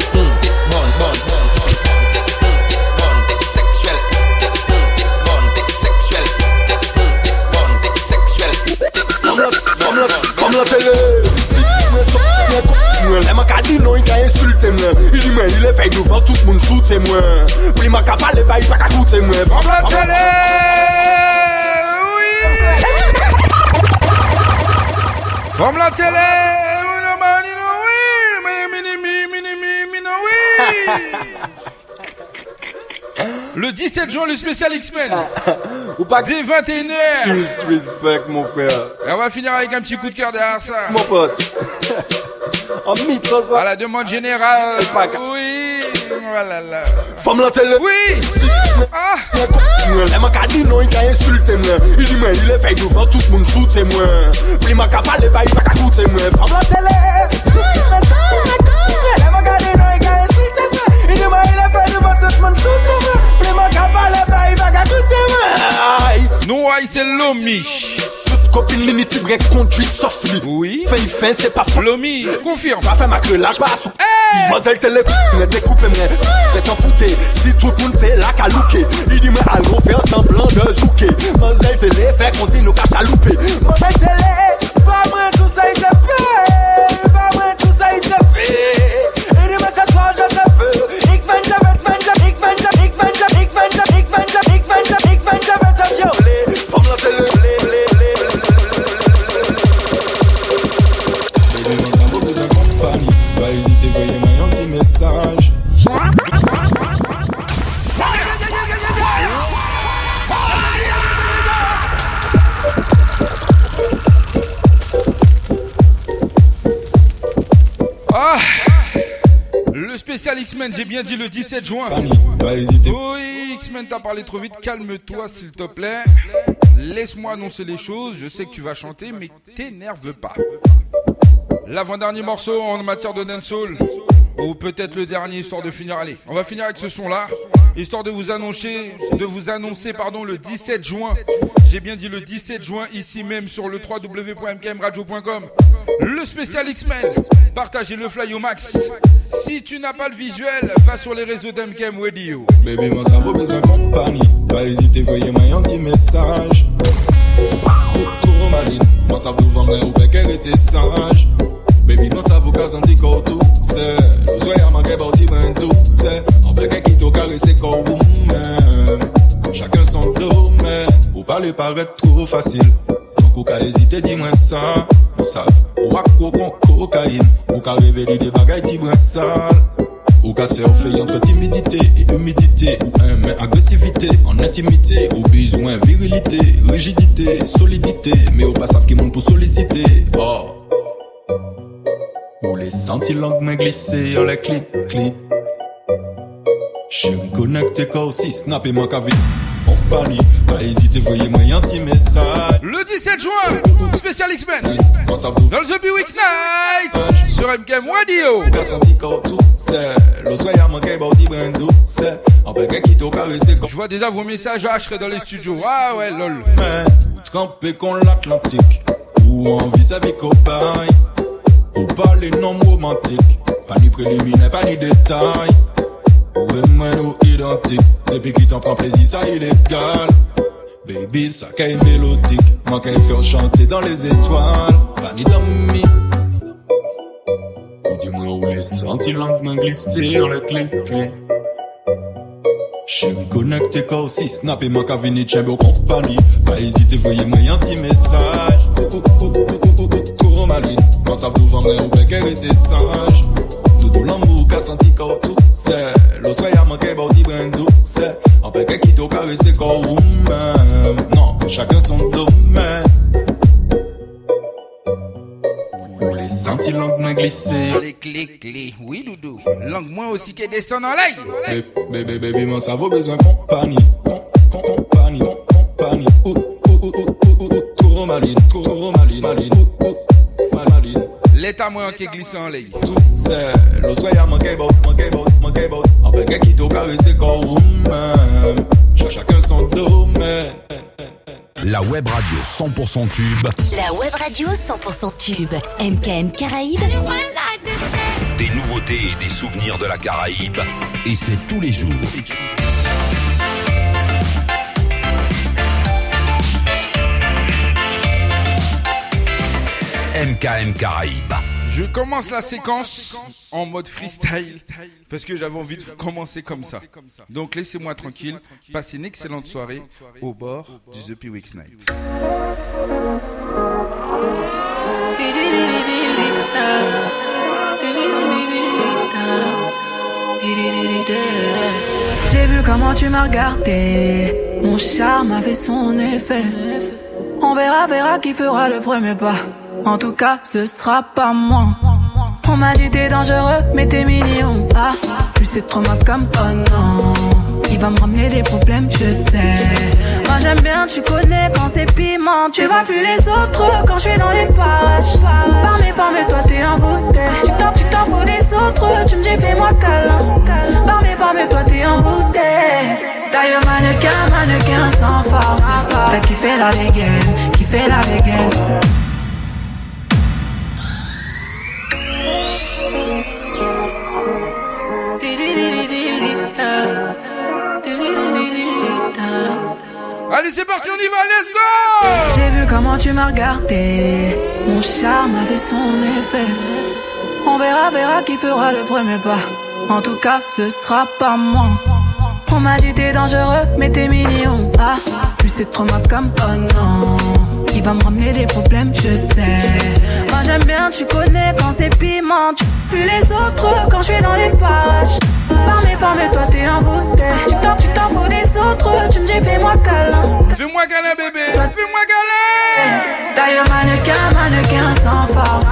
Fom la tele Si di mwen sop mwen kop mwen Lè maka di nou yon ka insulte mwen I di mwen ilè fèk nou vant tout moun soute mwen Pou li maka pale bayi pa ka koute mwen Fom la tele Fom la tele Le 17 juin, le spécial X-Men. Ou pas Dès 21h. respect, mon frère. Et on va finir avec un petit coup de cœur derrière ça. Mon pote. En mythe, ça. À la demande générale. Oui. Voilà, là. Femme la télé. Oui. Ah. ah. Les macadis, non, ils insulté moi. Il dit, moi, il est fait devant tout le monde sous témoin. Puis, ma capa, les bails, pas qu'à goûter moi. Femme la télé. Ah, ah, les macadis, non, ils insulté moi. Ki mwen ilè fè di vò tout moun sou tè mè Pli mwen ka pale ba yi baka koutè mè Nou ay se lomi Tout kopin li ni tibre konduit sofli Oui. Fè yi fè se pa fò Lomi, konfirm. Pa fè makre laj pa asou Hey eh! Mwazel te le kou, ne te koupe mè Fè san foute, si tout moun te la ka louke. Yi di mè al mou fè an semblan de zouke. Mwazel te le fè kon si nou ka chaloupe. Mwazel te le, ba mwen tout sa yi te pe Ba mwen tout sa yi te pe spécial X-Men, j'ai bien dit le 17 juin. Pas hésiter. Oui, X-Men, t'as parlé trop vite. Calme-toi, s'il te plaît. Laisse-moi annoncer les choses. Je sais que tu vas chanter, mais t'énerve pas. L'avant-dernier morceau en matière de dancehall. Ou peut-être le dernier, histoire de finir. Allez, on va finir avec ce son-là. Histoire de vous annoncer, de vous annoncer, pardon, le 17 juin. J'ai bien dit le 17 juin, ici même sur le www.mkmradio.com. Le spécial X-Men. Partagez le fly au max. Si tu n'as pas le visuel, va sur les réseaux d'MKM Radio. Baby, mon cerveau besoin compagnie. Pas hésiter, voyez-moi un petit message. Trop maline, mon cerveau vendre ou bec était sage. Baby, mon cerveau qu'a senti qu'on tout c'est. Nous soyons manqué bâti ben tout c'est. En bec qui t'a caressé comme vous-même. Chacun son domaine. Ou paraît trop facile. Donc, ou qu'a hésité, dis-moi ça. Ça, ou à quoi qu'on cocaïne? Ou qu'a révélé des bagailles, ti. Ou surfer entre timidité et humidité Ou un mais agressivité en intimité Ou besoin virilité, rigidité, solidité Mais au pas savent qui pour solliciter Oh Ou les sentis langues mains glissées en les clip, clip Chérie connecté quoi aussi, snap et à vie On panique, pas hésiter, voyez-moi un petit message Le 17 juin, spécial X-Men. Dans le The Weeks Night. Sur MKM Radio. Qu'a senti qu'on tout c'est Le soir y'a manqué bâti brando c'est En bec qui t'a caressé Je vois déjà vos messages à H dans les studios. Ah ouais, lol. Mais, trempé con l'Atlantique Ou en vis-à-vis copain Ou parler non romantique Pas ni préliminaire, pas ni détail Ou vraiment nous identiques Depuis qu'il t'en prend plaisir, ça illégal Baby, ça qu'est mélodique Moi qu'elle faire chanter dans les étoiles Pas ni d'amis Ou dis-moi où les sentis lentement glisser dans les clés clés Chérie connecté quoi aussi Snap et manque à venir aux compagnie Pas hésiter, voyez-moi un petit message Trop maline Quand ça vous vendre ou bec était sage Doudou l'amour qu'a senti quoi tout c'est manqué bâti brindou c'est En bec qui t'a caressé quoi ou même? Non, chacun son domaine les sentis langues mains glissées Les clics, clics. Oui, Doudou. Langue moi aussi qui descend en l'air. Baby, baby, mon cerveau besoin compagnie. Com, com, compagnie, com, compagnie. L'état moi qui glisse en l'air. C'est le soir y'a manqué bot, manqué bot, manqué bot. En bec qui t'a caressé comme vous-même. Cha- Chacun son domaine. La web radio 100% tube. La web radio 100% tube. MKM Caraïbes. Des nouveautés et des souvenirs de la Caraïbe. Et c'est tous les jours. MKM Caraïbes. Je commence la séquence en mode freestyle parce que j'avais envie de commencer comme ça. Donc laissez-moi tranquille, passez une excellente soirée au bord du The P-Weeks Night. J'ai vu comment tu m'as regardé. Mon charme a fait son effet. On verra, verra qui fera le premier pas. En tout cas, ce sera pas moi. On m'a dit t'es dangereux, mais t'es mignon. Ah, plus c'est trop mal comme oh non. Il va me ramener des problèmes, je sais. Moi j'aime bien, tu connais quand c'est piment. Tu vois plus les autres quand je suis dans les pages. Par mes formes, toi t'es envoûté. Tu t'en, tu t'en fous des autres, tu me dis fais-moi câlin. Par mes formes, toi t'es envoûté. Taille mannequin, mannequin sans force. T'as kiffé la dégaine, kiffé la dégaine. Allez, c'est parti, on y va, let's go J'ai vu comment tu m'as regardé. Mon charme a fait son effet. On verra, verra qui fera le premier pas. En tout cas, ce sera pas moi. On m'a dit t'es dangereux, mais t'es mignon. Ah, plus c'est trop comme oh non. Il va me ramener des problèmes, je sais. Moi j'aime bien, tu connais quand c'est piment. Tu plus les autres quand je suis dans les pages. Par mes formes, toi t'es envoûté. Tu t'en fous des autres, tu me dis fais-moi câlin. Fais-moi câlin, bébé Fais-moi câlin Taille mannequin, mannequin sans force.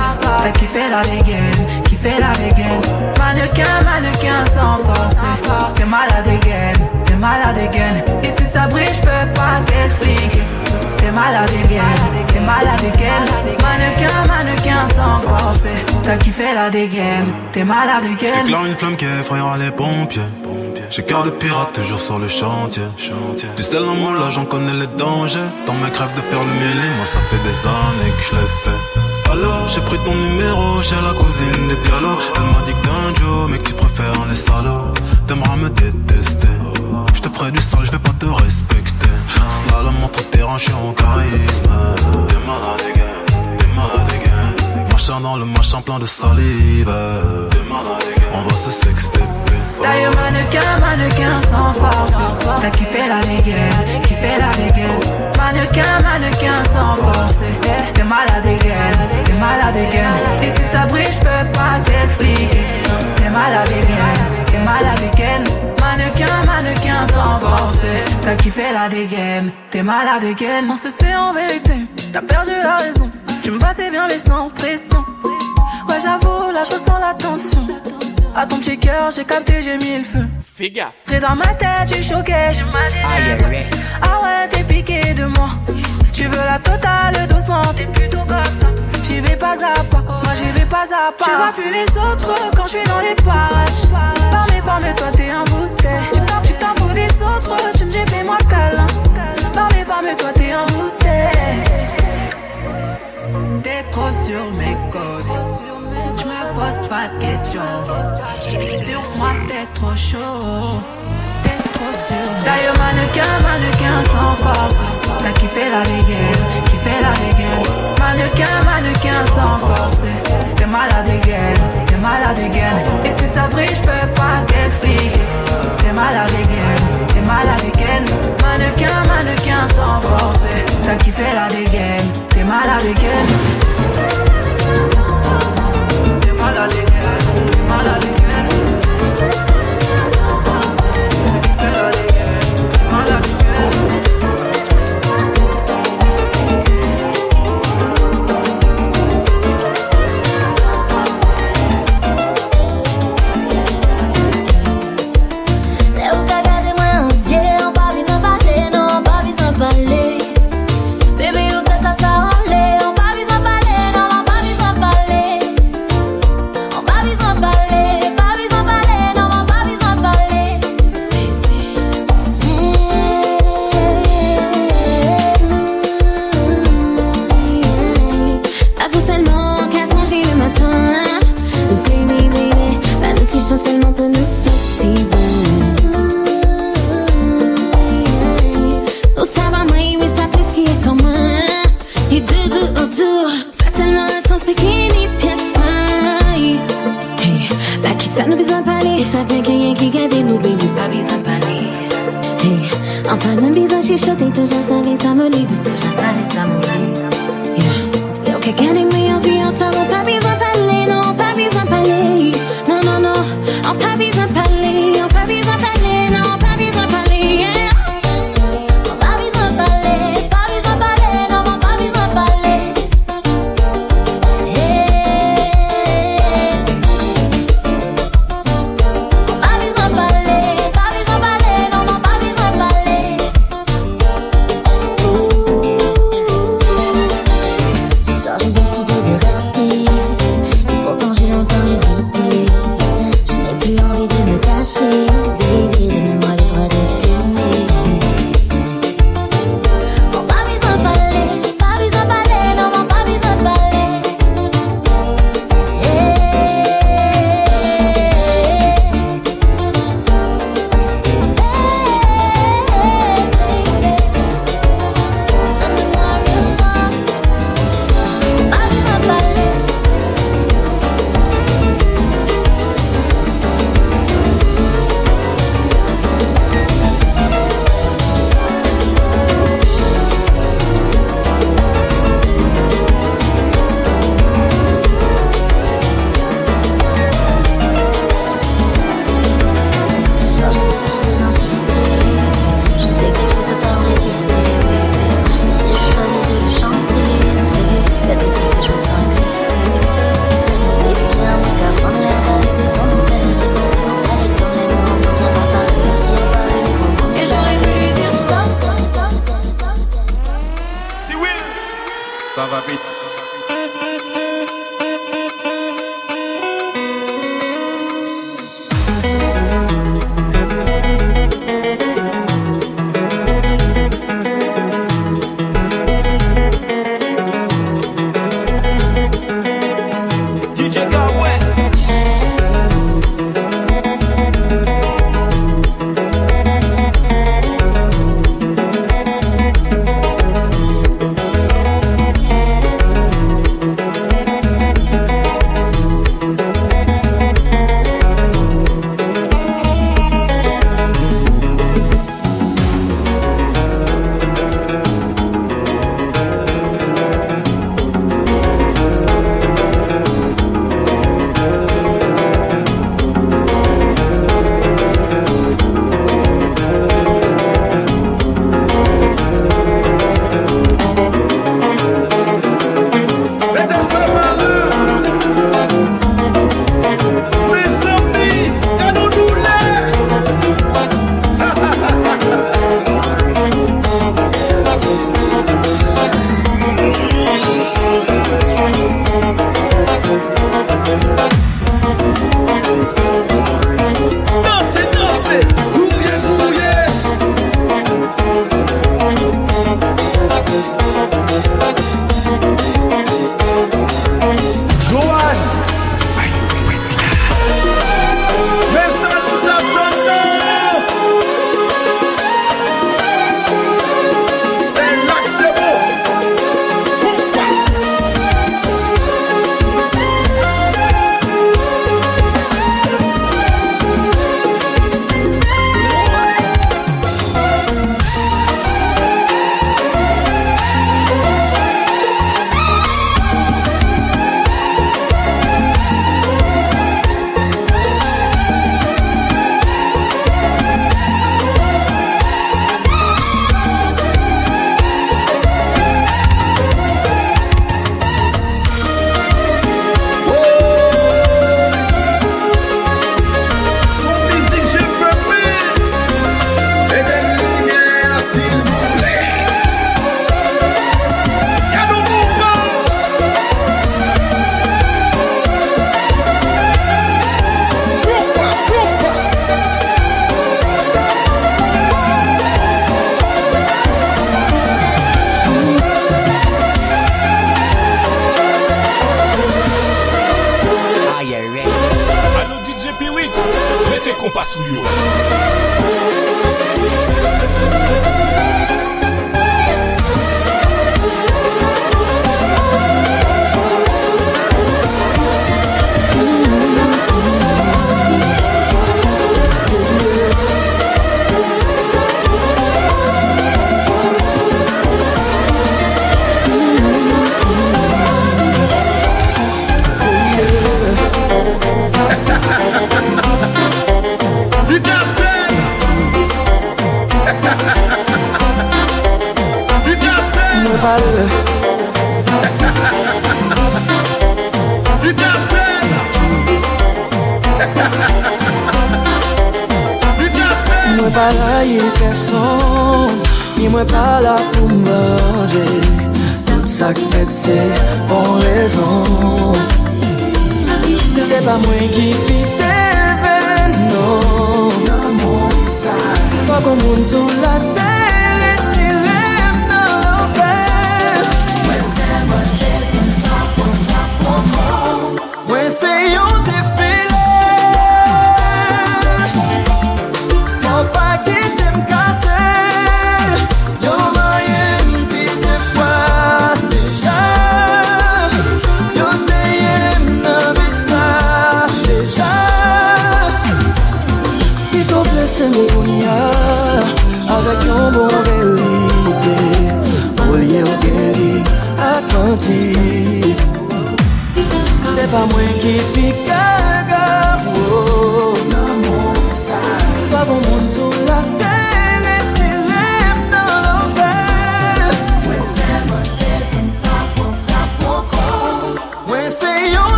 T'as kiffé la dégaine, kiffé fait la dégaine. Mannequin, mannequin sans force. T'es malade again, t'es malade again. Et si ça brille, je peux pas t'expliquer. T'es malade again, t'es malade again. Mannequin, mannequin sans force. T'as kiffé la dégaine, t'es malade again. J'éclaire une flamme qui effrayera les pompiers. J'ai cœur de pirate toujours sur le chantier. chantier. Du sel en moi là j'en connais les dangers. Dans mes crèves de faire le mêlé, moi ça fait des années que je l'ai fait. Alors j'ai pris ton numéro chez la cousine des dialogues. Elle m'a dit que t'es un Joe, mais que tu préfères les salauds. T'aimeras me détester. Je te ferai du sale, je vais pas te respecter. Slalom entre terrain, je suis en charisme. T'es malade again, t'es malade again. Marchant dans le machin plein de salive. T'es malade. On va se sexter. Taille mannequin, mannequin sans force. T'as kiffé la dégaine, kiffé la dégaine. Mannequin, mannequin sans force. T'es malade t'es malade again. Et si ça brille, j'peux pas t'expliquer. T'es malade again, t'es malade again. Mannequin, mannequin sans force. T'as kiffé la dégaine, t'es malade again. On se sait en vérité, t'as perdu la raison. Tu me passais bien mais sans pression. Ouais, j'avoue, là je ressens la tension. À ton petit cœur, j'ai capté, j'ai mis le feu. Fais gaffe. Près dans ma tête, tu choquais. Ah ouais, t'es piqué de moi. Tu veux la totale doucement. T'es plutôt comme ça. J'y vais pas à pas. Moi j'y vais pas à pas. Tu vois plus les autres quand je suis dans les parages. Par mes femmes, toi t'es un bouteille. Tu t'en- fous des autres, tu me dis fais-moi câlin. Par mes femmes, toi t'es un bouteille. T'es trop sur mes côtes. Je me pose pas de questions. Sur moi, t'es trop chaud. D'ailleurs, mannequin, mannequin sans force. T'as kiffé la dégaine, kiffé la dégaine. Mannequin, mannequin sans force. T'es malade again, t'es malade again. Et si ça brille, j'peux pas t'expliquer. T'es malade again, t'es malade again. Mannequin, mannequin sans force. T'as kiffé la dégaine, t'es malade again. T'es malade t'es malade. Manhattan.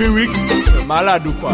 Empirics, Maladupa.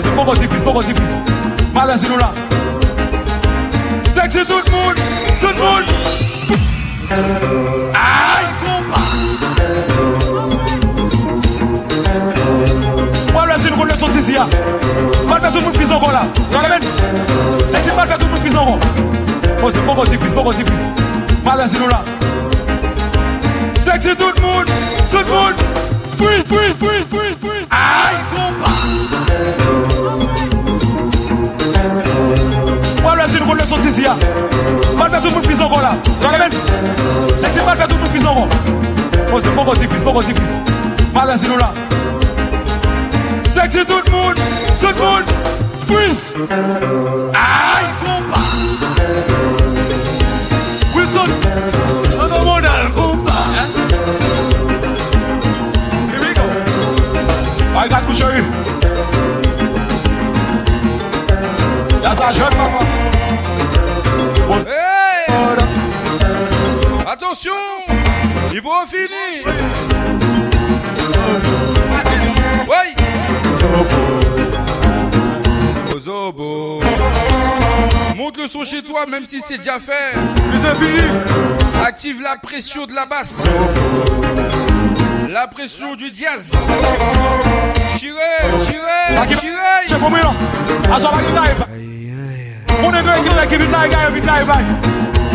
Bobosi, bobosi, plis, bobosi, plis Malwezi nou la Seksi tout moun, tout moun Ay, kompa Malwezi nou kon le soti si ya Malve tout moun plis angon la Swa tout moun plis angon Bobosi, bobosi, plis, bobosi, plis Malwezi nou la Seksi tout moun, tout moun Plis, plis, plis, plis, plis soti zi ya Mal fè tout moun pizan kon la Zwa le men Seksi mal fè tout moun pizan kon Ose mou kon zi piz, mou kon zi piz Mal ansi nou la Seksi tout moun, tout moun Piz Ay kompa Wilson Ano moun al kompa Here we go. Ay gat kou chèri Yasa jèk papa Attention Ils vont finir. Oui Ozobo. Monte le son chez toi même si c'est déjà fait. Active la pression de la basse. La pression du diaz Chiré, chiré, chiré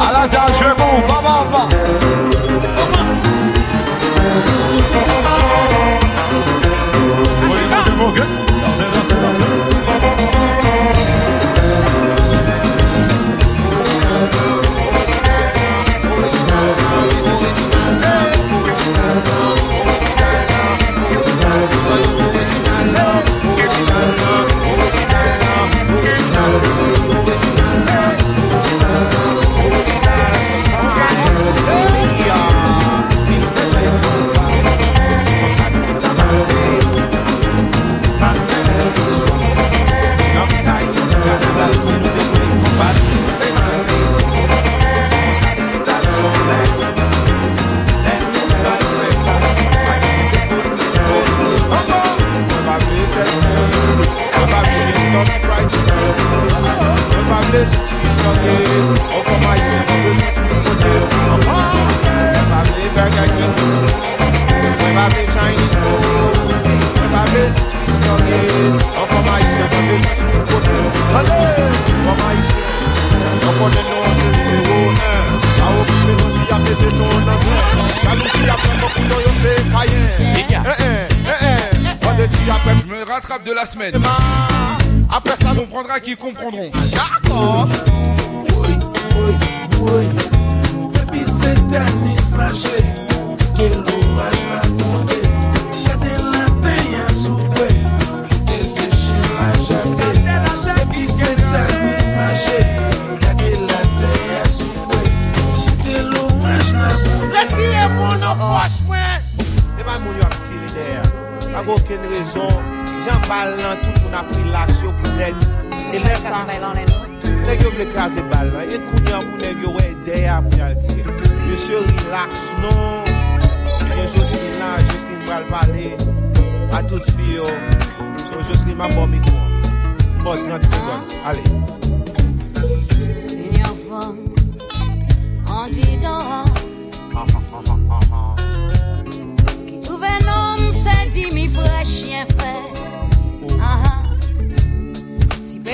À l'intérieur, je veux bon, me rattrape de la semaine. Après ça, comprendra qui comprendront. J'accorde. Oui, oui, oui. Baby, c'est Dennis Quel hommage à des a raison. Tout na prilasyon pou neg E lè sa, yo vle kaze relax non. Mwen Jocelyne la, Jocelyne bral pale A tout fi yo Jocelyne ma bon mikou Bon 30 segon, ale Senyor fom An di do Ki touve chien fè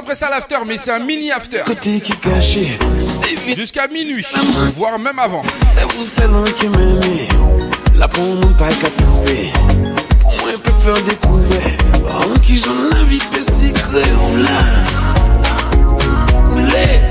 après ça l'after, mais c'est un mini after. Côté qui est caché, c'est Jusqu'à minuit, voire même avant. C'est vous seul qui m'aimez. La peau, mon pas qu'à prouver. Pour moi, elle peut faire découvrir. Par qui j'en invite, mais si créons là. Blé.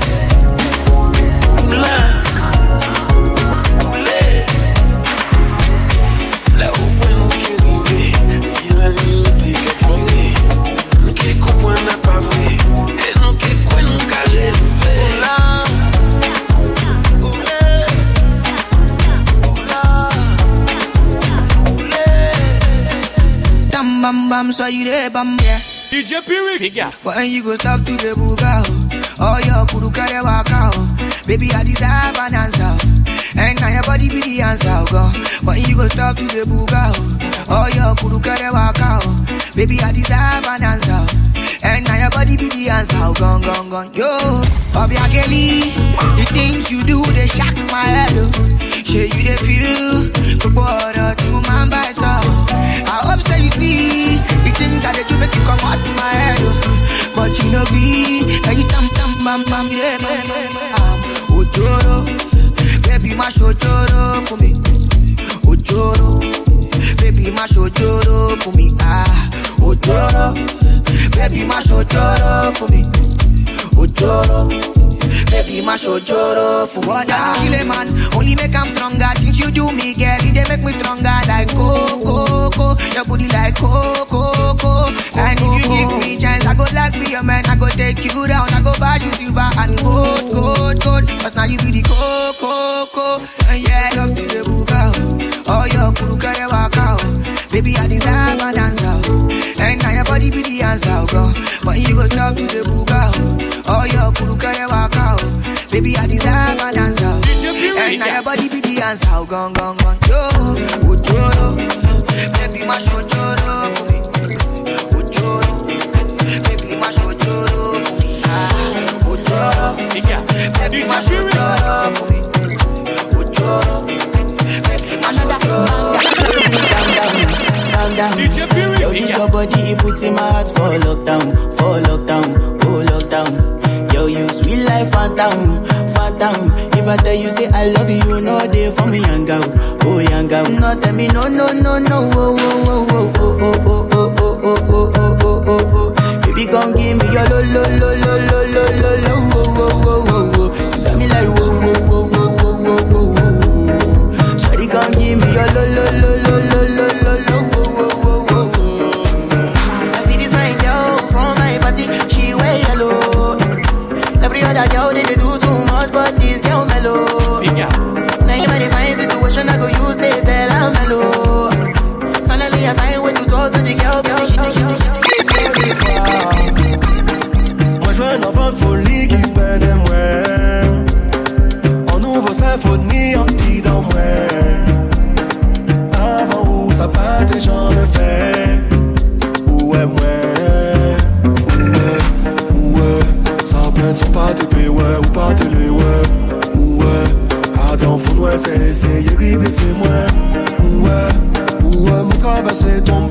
Bam bam, soyez des bam yeah. DJ Pyrex. When you go stop to the buga, oh, oh your kuru kare waka, oh. Baby I deserve an answer, and now your body be the answer, oh, God. When you go stop to the buga, oh, oh your kuru kare waka, oh. Baby I deserve an answer, and now your body be the answer, oh, gone gone gone. Yo, Bobby Kelly, the things you do they shock my head, oh. Shey you they feel, but water to my by so. I hope so you see the things that they do make you come out my head, oh. but you know be, and you tam tam bam bam, bam. Ojoro, baby my ojoro for me. Ojoro, baby my ojoro for me. Ah, Ojoro, baby my ojoro for me. Ojoro. Baby, my ojoro for what does kill a man? Only make him stronger. Things you do me, girl, they make me stronger. Like coco, coco, your booty like coco, coco. And if you give me chance, I go like be your man. I go take you down. I go buy you silver and gold, gold, gold. Cause now you be the coco, coco. And yeah, love to the buga. Oh, your kuru waka. oh. Baby, I an answer. oh. And now your body be the answer, girl. But you go stop to the buga. Oh, your kuruka ya waka, oh. Baby, I desire my dancer. Oh. And now your body be the answer. Oh, gong, gong, gong. Yo, oh, choro. Baby, my show choro for me. Oh, choro. Baby, my show choro for me. Ah, oh, choro. Baby, my show choro for me. Oh, choro. Baby, my show choro for me. Calm down, calm down, calm down. Yo, this your body, it puts in my heart for lockdown, for lockdown, oh lockdown. Yo, you sweet life, phantom, phantom. If I tell you say I love you, no day for me, young girl, oh young girl. No tell me no, no, no, no, oh, oh, oh, oh, oh, oh, oh, oh, oh, oh, oh, oh, oh, oh. Baby, gon' give me your lo, lo, lo, lo, lo, lo, lo, lo, oh, oh, oh, oh, oh. You got me like whoa, whoa, whoa, whoa, whoa, whoa, whoa, whoa. Shawty gon' give me your lo, lo, lo, c'est essayer de c'est moi. Ouais, ouais, me traverser ton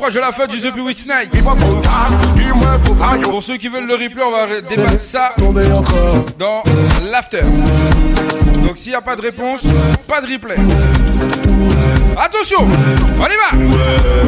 approche de la fin du The Week Night. Pour ceux qui veulent le replay on va débattre ça Dans l'after. Donc s'il n'y a pas de réponse Pas de replay. Attention On y va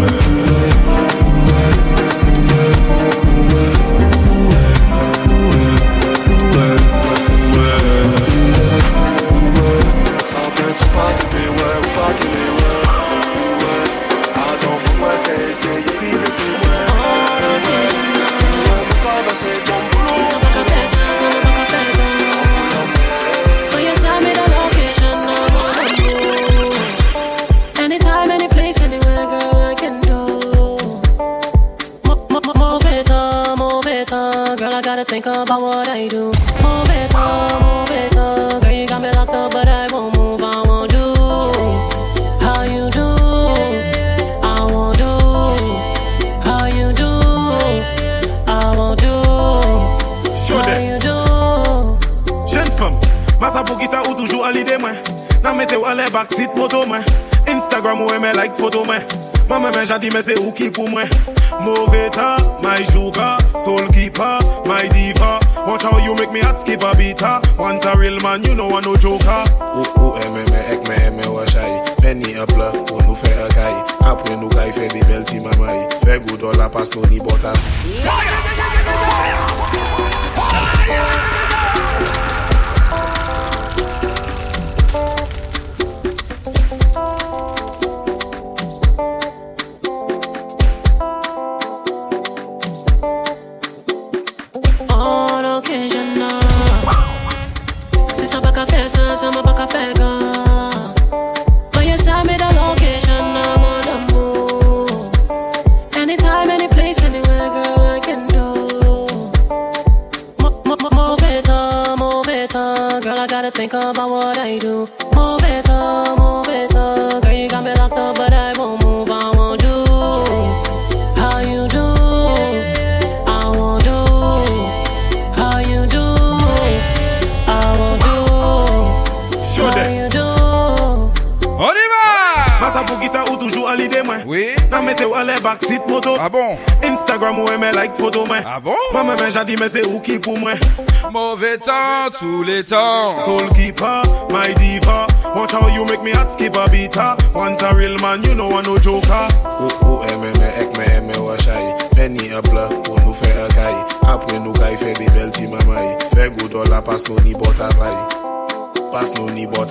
mete ou ale backseat moto mwen. Instagram ou eme like photo mwen. Mwen men jadi men se ou ki pou mwen. Mouve ta, my juga Soul keeper, my diva. Watch how you make me hot skip a beater Want a real man, you know I no joker. Ou ou eme me ek me eme washay Penny a pla, ou nou fe akay Apre nou kay fe di bel ti mamay Fe good all la pas nou ni bota On about what I do. Move it on, move it on, girl, you got me locked up, but I won't move, I won't do. How you do? I won't do. How you do? I won't do. How you do? On y va Massa pou ki sa ou toujou alide mwen Oui Nan mete ou ale backseat photo. Ah bon? Instagram ou aimé like photo, mais. Ah bon? Moi-même, j'ai dit, mais c'est où qui pour moi? Mauvais temps, tous les temps. Soul keeper, my diva. Watch how you make me hot skip a beat, ah? Want a real man, you know I no joker. Ou, ou, aimé, mais, ek, mais, aimé, wachai. Penny up là, pour nous faire un caille. Après nous caille, fait des belles timamaï. Fait go dollar, passe nous ni bot Passe nous ni bot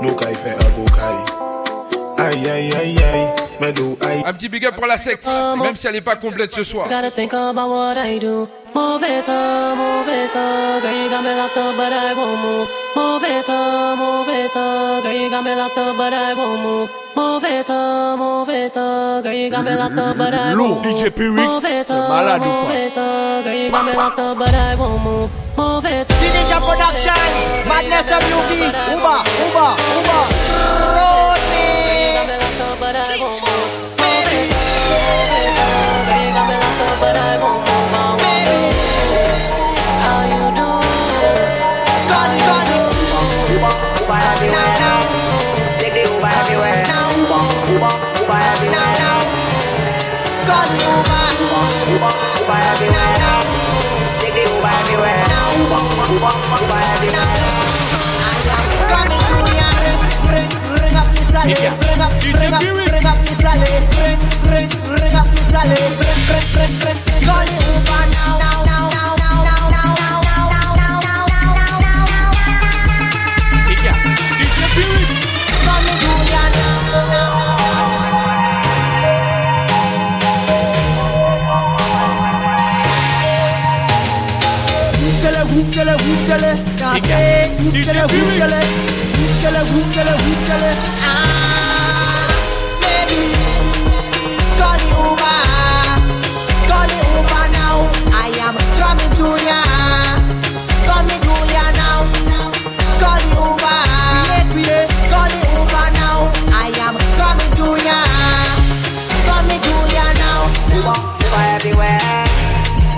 Nous kay fe a go kay Ay ay ay ay Un petit big up pour la secte Même si elle est pas complète ce soir. Move it on, move it on, girl, you got me locked up, but I won't move. Move it on, move it on, girl, you got me locked up, but I won't move. Move it on, move it on, girl, you got me locked up, but I Lou, won't move. DJ Move it ou move it on, girl, you got me locked up, but I won't move. Move it Madness MUV, Uba, Uba, Uba, Spirit. Tell it, whoop tell it, whoop tell it. Ah, baby, call the Uber, call the Uber now. I am coming to ya, coming to ya now. Call the Uber, call the Uber now. I am coming to ya, coming to ya now. Uber, Uber everywhere.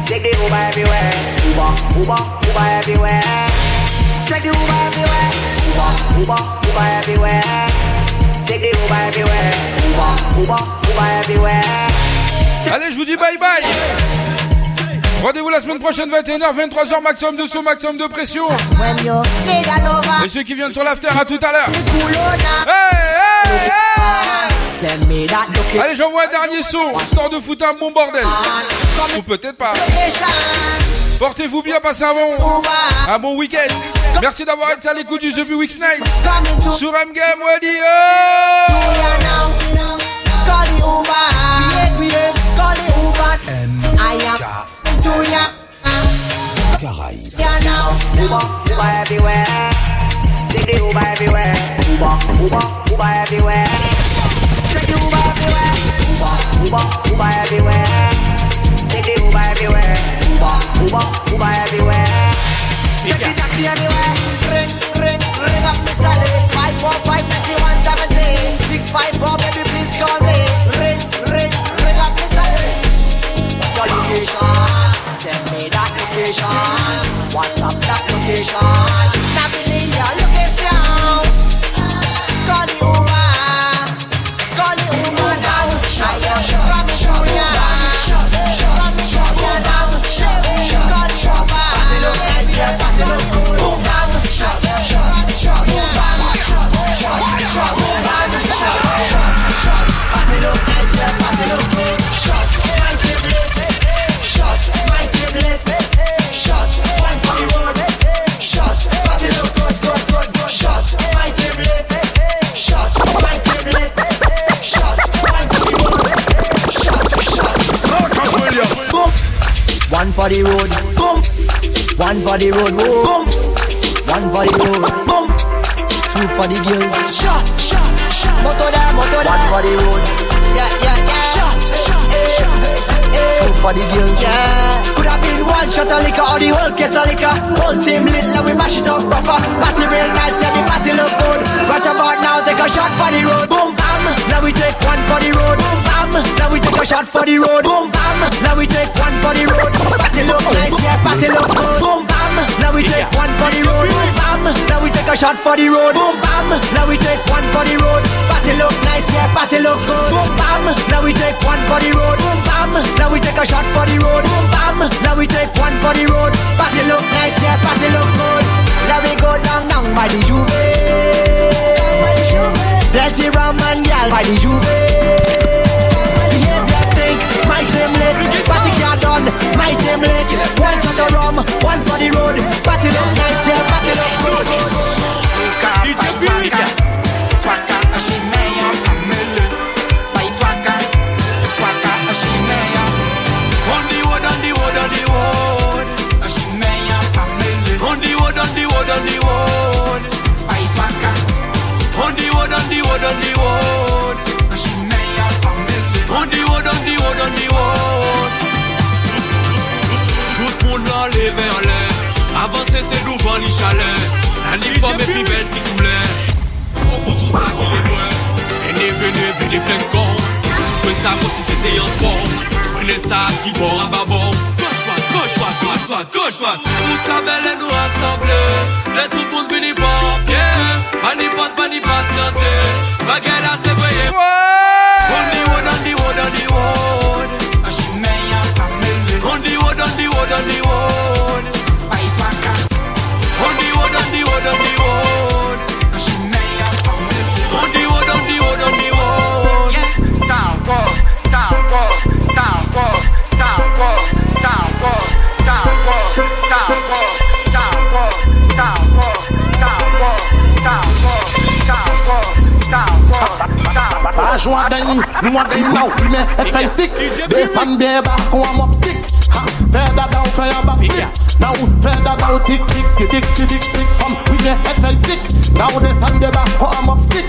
Take the Uber everywhere. Allez, je vous dis bye bye. Rendez-vous la semaine prochaine, 21h, 23h, maximum de son, maximum de pression. Et ceux qui viennent sur l'after, à tout à l'heure. Allez, j'envoie un dernier son, histoire de foutre un bon bordel. Ou peut-être pas. Portez-vous bien, passez un bon, un bon week-end. Merci d'avoir été à l'écoute du The Be Weeks Night. Sur M Game Wadi. Caraïbes. see Uber. Uber, Uber, everywhere. Ring, ring, ring up baby please call me. Ring, ring, ring up location? Send me that location. What's that location? For the road, boom. One for the road, boom. One for the road, boom. Two for the girl. Shots. There, motor there. One for the road. Yeah, yeah, yeah. Shots. Two for the girl. Yeah. Could have been one shot of liquor or the whole case of liquor. Whole team lit, like we mash it up proper. Party real the party look good. Right about now, take a shot for the road. Boom, bam. Now we take one for the road. Boom, bam. Now we take a shot for the road. Boom, bam. Now we take one for the road. Party look nice, yeah, party look good. Boom, bam. Now we take one for the road. Boom, bam. Now we take a shot for the road. Boom, bam. Now we take one for the road. Party look nice, yeah, party look good. Boom, bam. Now we take one for the road. Boom, bam. Now we take a shot for the road. Boom, bam. Now we take one for the road. Party look nice, yeah, party look good. Now we go down, down by the juve. Plenty rum and gal by the juve. Behavior think, my team lit. Party car done, my team lit. One shot of rum, one for the road. Party look nice, yeah, party look good. Twaka road, on the road. On the road, on the road, on the road. Tout moun nan leve an lè Avansè se nou van li chalè. Nan li fòm e pi bel ti koulè Pou tout sa ki lè mwen. E neve neve li flek kon Sou kwen sa kon si se te yon spon Mwen e sa ki bon a babon gauche, droite, gauche, droite, gauche, droite. Tout ça belle et nous rassembler Et tout le monde venez pas ni passe, pas ni patienter. Baguette là c'est vrai On the road, on the road, on the road. On the road, on the road, on the road joue à dingue, nous à dingue now, il me et face stick, descend bien bas, qu'on a up stick, fais d'adam, fais back flip. now, fais d'adam, tick tick tick tick tick tick from oui, mais head face stick, now, descend bien bas, qu'on a up stick,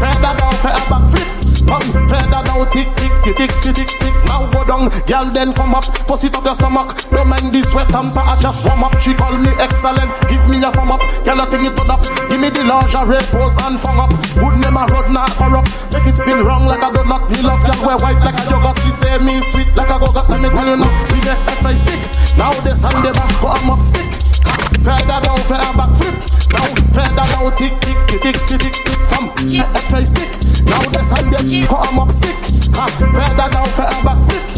fais d'adam, fais back flip. Come feather down, tick tick tick tick tick tick tick. Now go down, girl then come up, fuss it up your stomach. Don't mind the sweat and I just warm up. She call me excellent, give me a thumb up. Girl, I think it up. Give me the lingerie pose and fung up. Good name a road not corrupt. Make it spin wrong like a donut. Me love girl wear white like a yogurt. She say me sweet like a go-got. Let me tell you now, we the SI stick. Now the sun the back, arm up stick. Feather down, feather back flip. Now feather down, tick tick tick tick tick tick tick. From SI stick. Now the sun the arm up stick. Ha, feather down, feather back flip.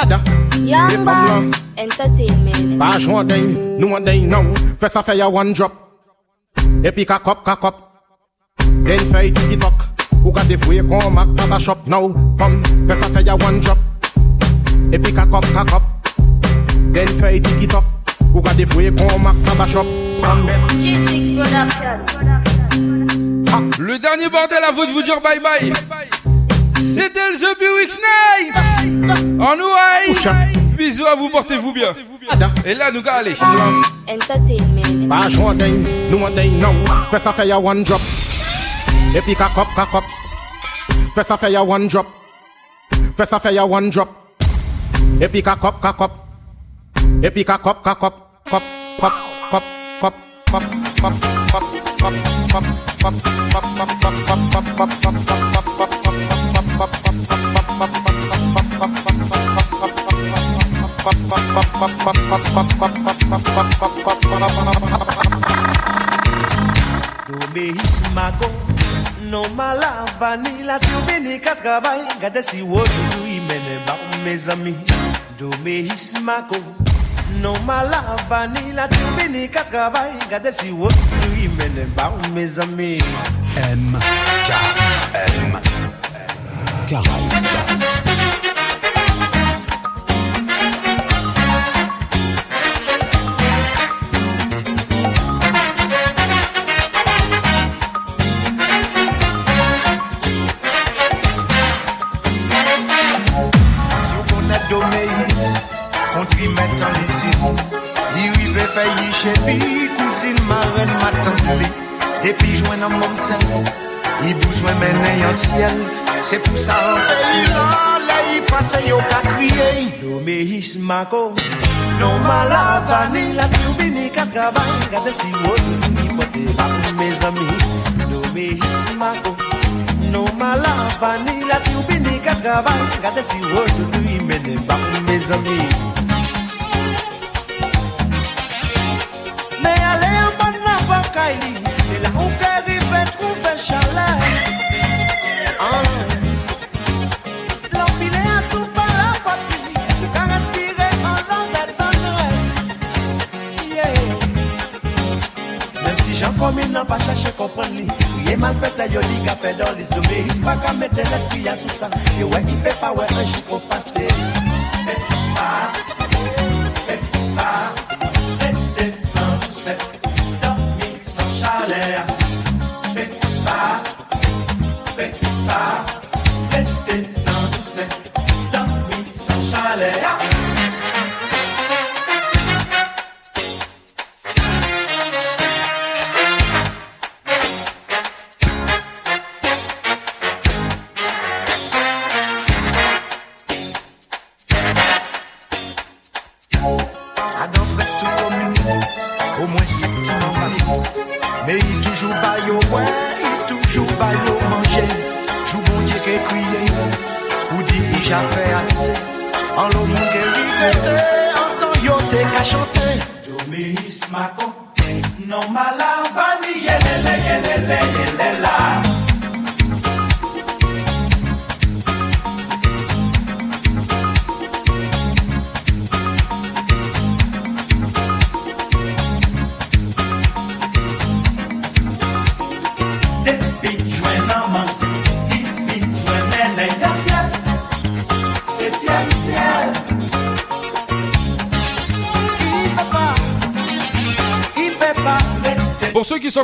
father. Young Boss Entertainment. Bash one day, no one day now. First a fire one drop. Epic a cup, cock cup. Then fight it up. Who got the way come back to the shop now? From first a fire one drop. Epic a cup, cock cup. Then fight it up. Who got the way come back to the shop? From G6 Production. Ah. Le dernier bordel à vous de vous dire bye bye. bye, bye. C'était le The Bewix Night. En nous, Bisous à vous, portez-vous bien. Et là, nous gars, allez. Entertainment. Joint day, nous on day now. Fais ça one drop. Et puis kakop, kakop. Fais ça one drop. Fais ça one drop. Et puis kakop, kakop. Et puis kakop, kakop. Cop, cop, cop, cop, cop, cop, cop, cop, cop, cop, cop, cop, cop, cop, cop, cop, Domeismago, no malava ni la dominica travail, gade si wodu imene ba mes amis. Domeismago, no malava ni la dominica travail, gade si wodu imene ba mes amis. M K M Si on a dommé, contre y mette en l'ici. Il y avait failli chez lui, cousine, marraine, m'a t'envoulé. Depuis jouer dans mon sel, il bousouait mes mains en ciel. Se pou sa Yon le yi pase yo ka kriye Do me his mako Non malavani La trubini ka travay Kade si wote ni pote Bakou me zami Do me his mako Non malavani La trubini ka travay Kade si wote ni mene Bakou me zami Me ale yon ban la wakay li Se la ou ke rive trouve chalet komi nan pa chache kompren li Ye mal fete yo li ka fe dolis do me Is pa ka mette l'esprit ya sou sa Ye we ki pe pa we anjou pou pase Pe pa, pe pa, mette pa,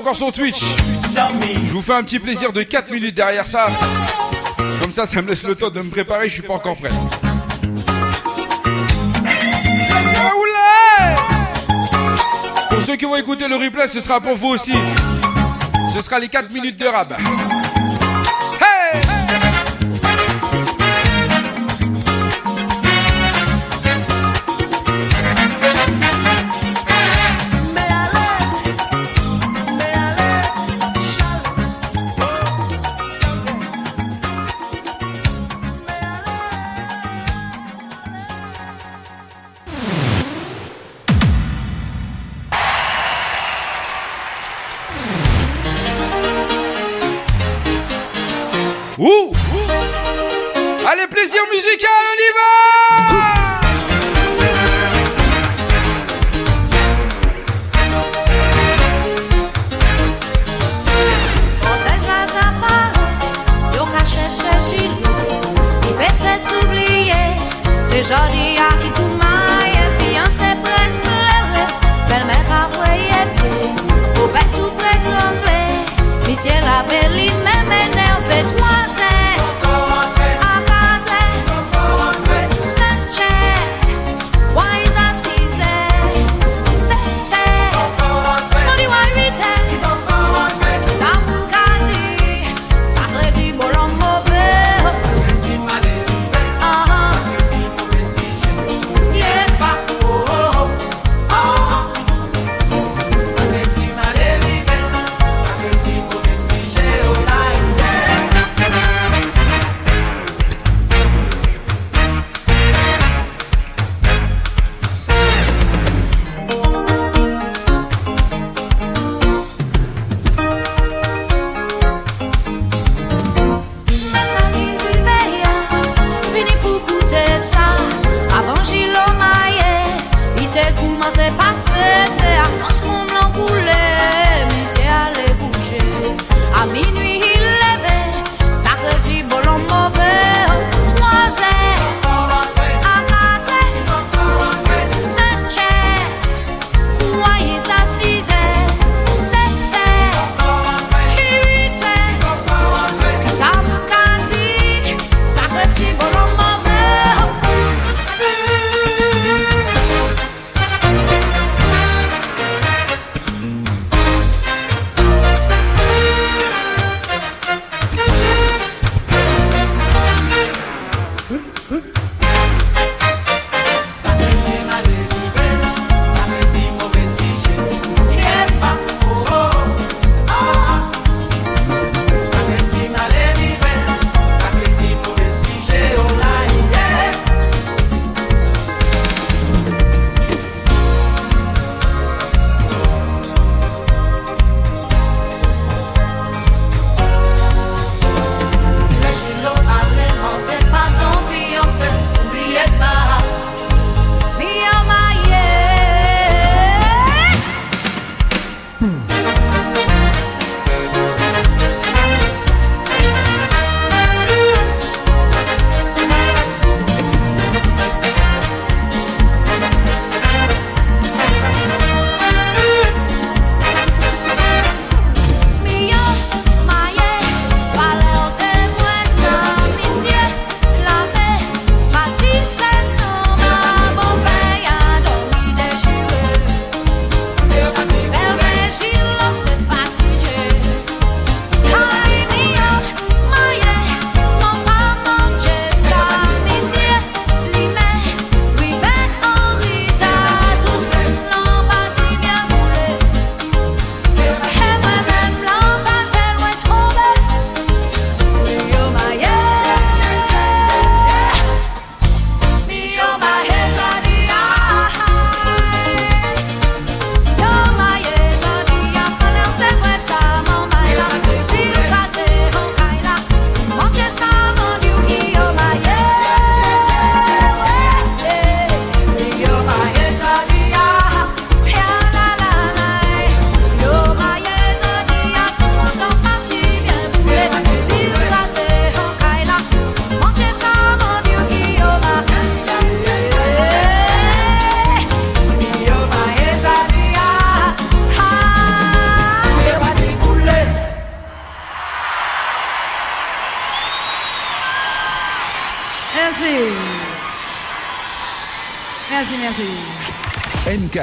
encore son Twitch. Je vous fais un petit plaisir de 4 minutes derrière ça. Comme ça, ça me laisse le temps de me préparer, je suis pas encore prêt. Ah, pour ceux qui vont écouter le replay, ce sera pour vous aussi. Ce sera les 4 minutes de rab.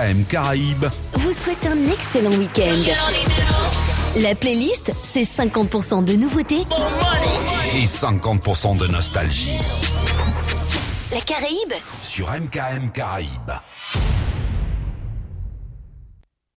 MKM Caraïbes. vous souhaite un excellent week-end. La playlist, c'est 50% de nouveautés. Et 50% de nostalgie. La Caraïbe, Sur MKM Caraïbes.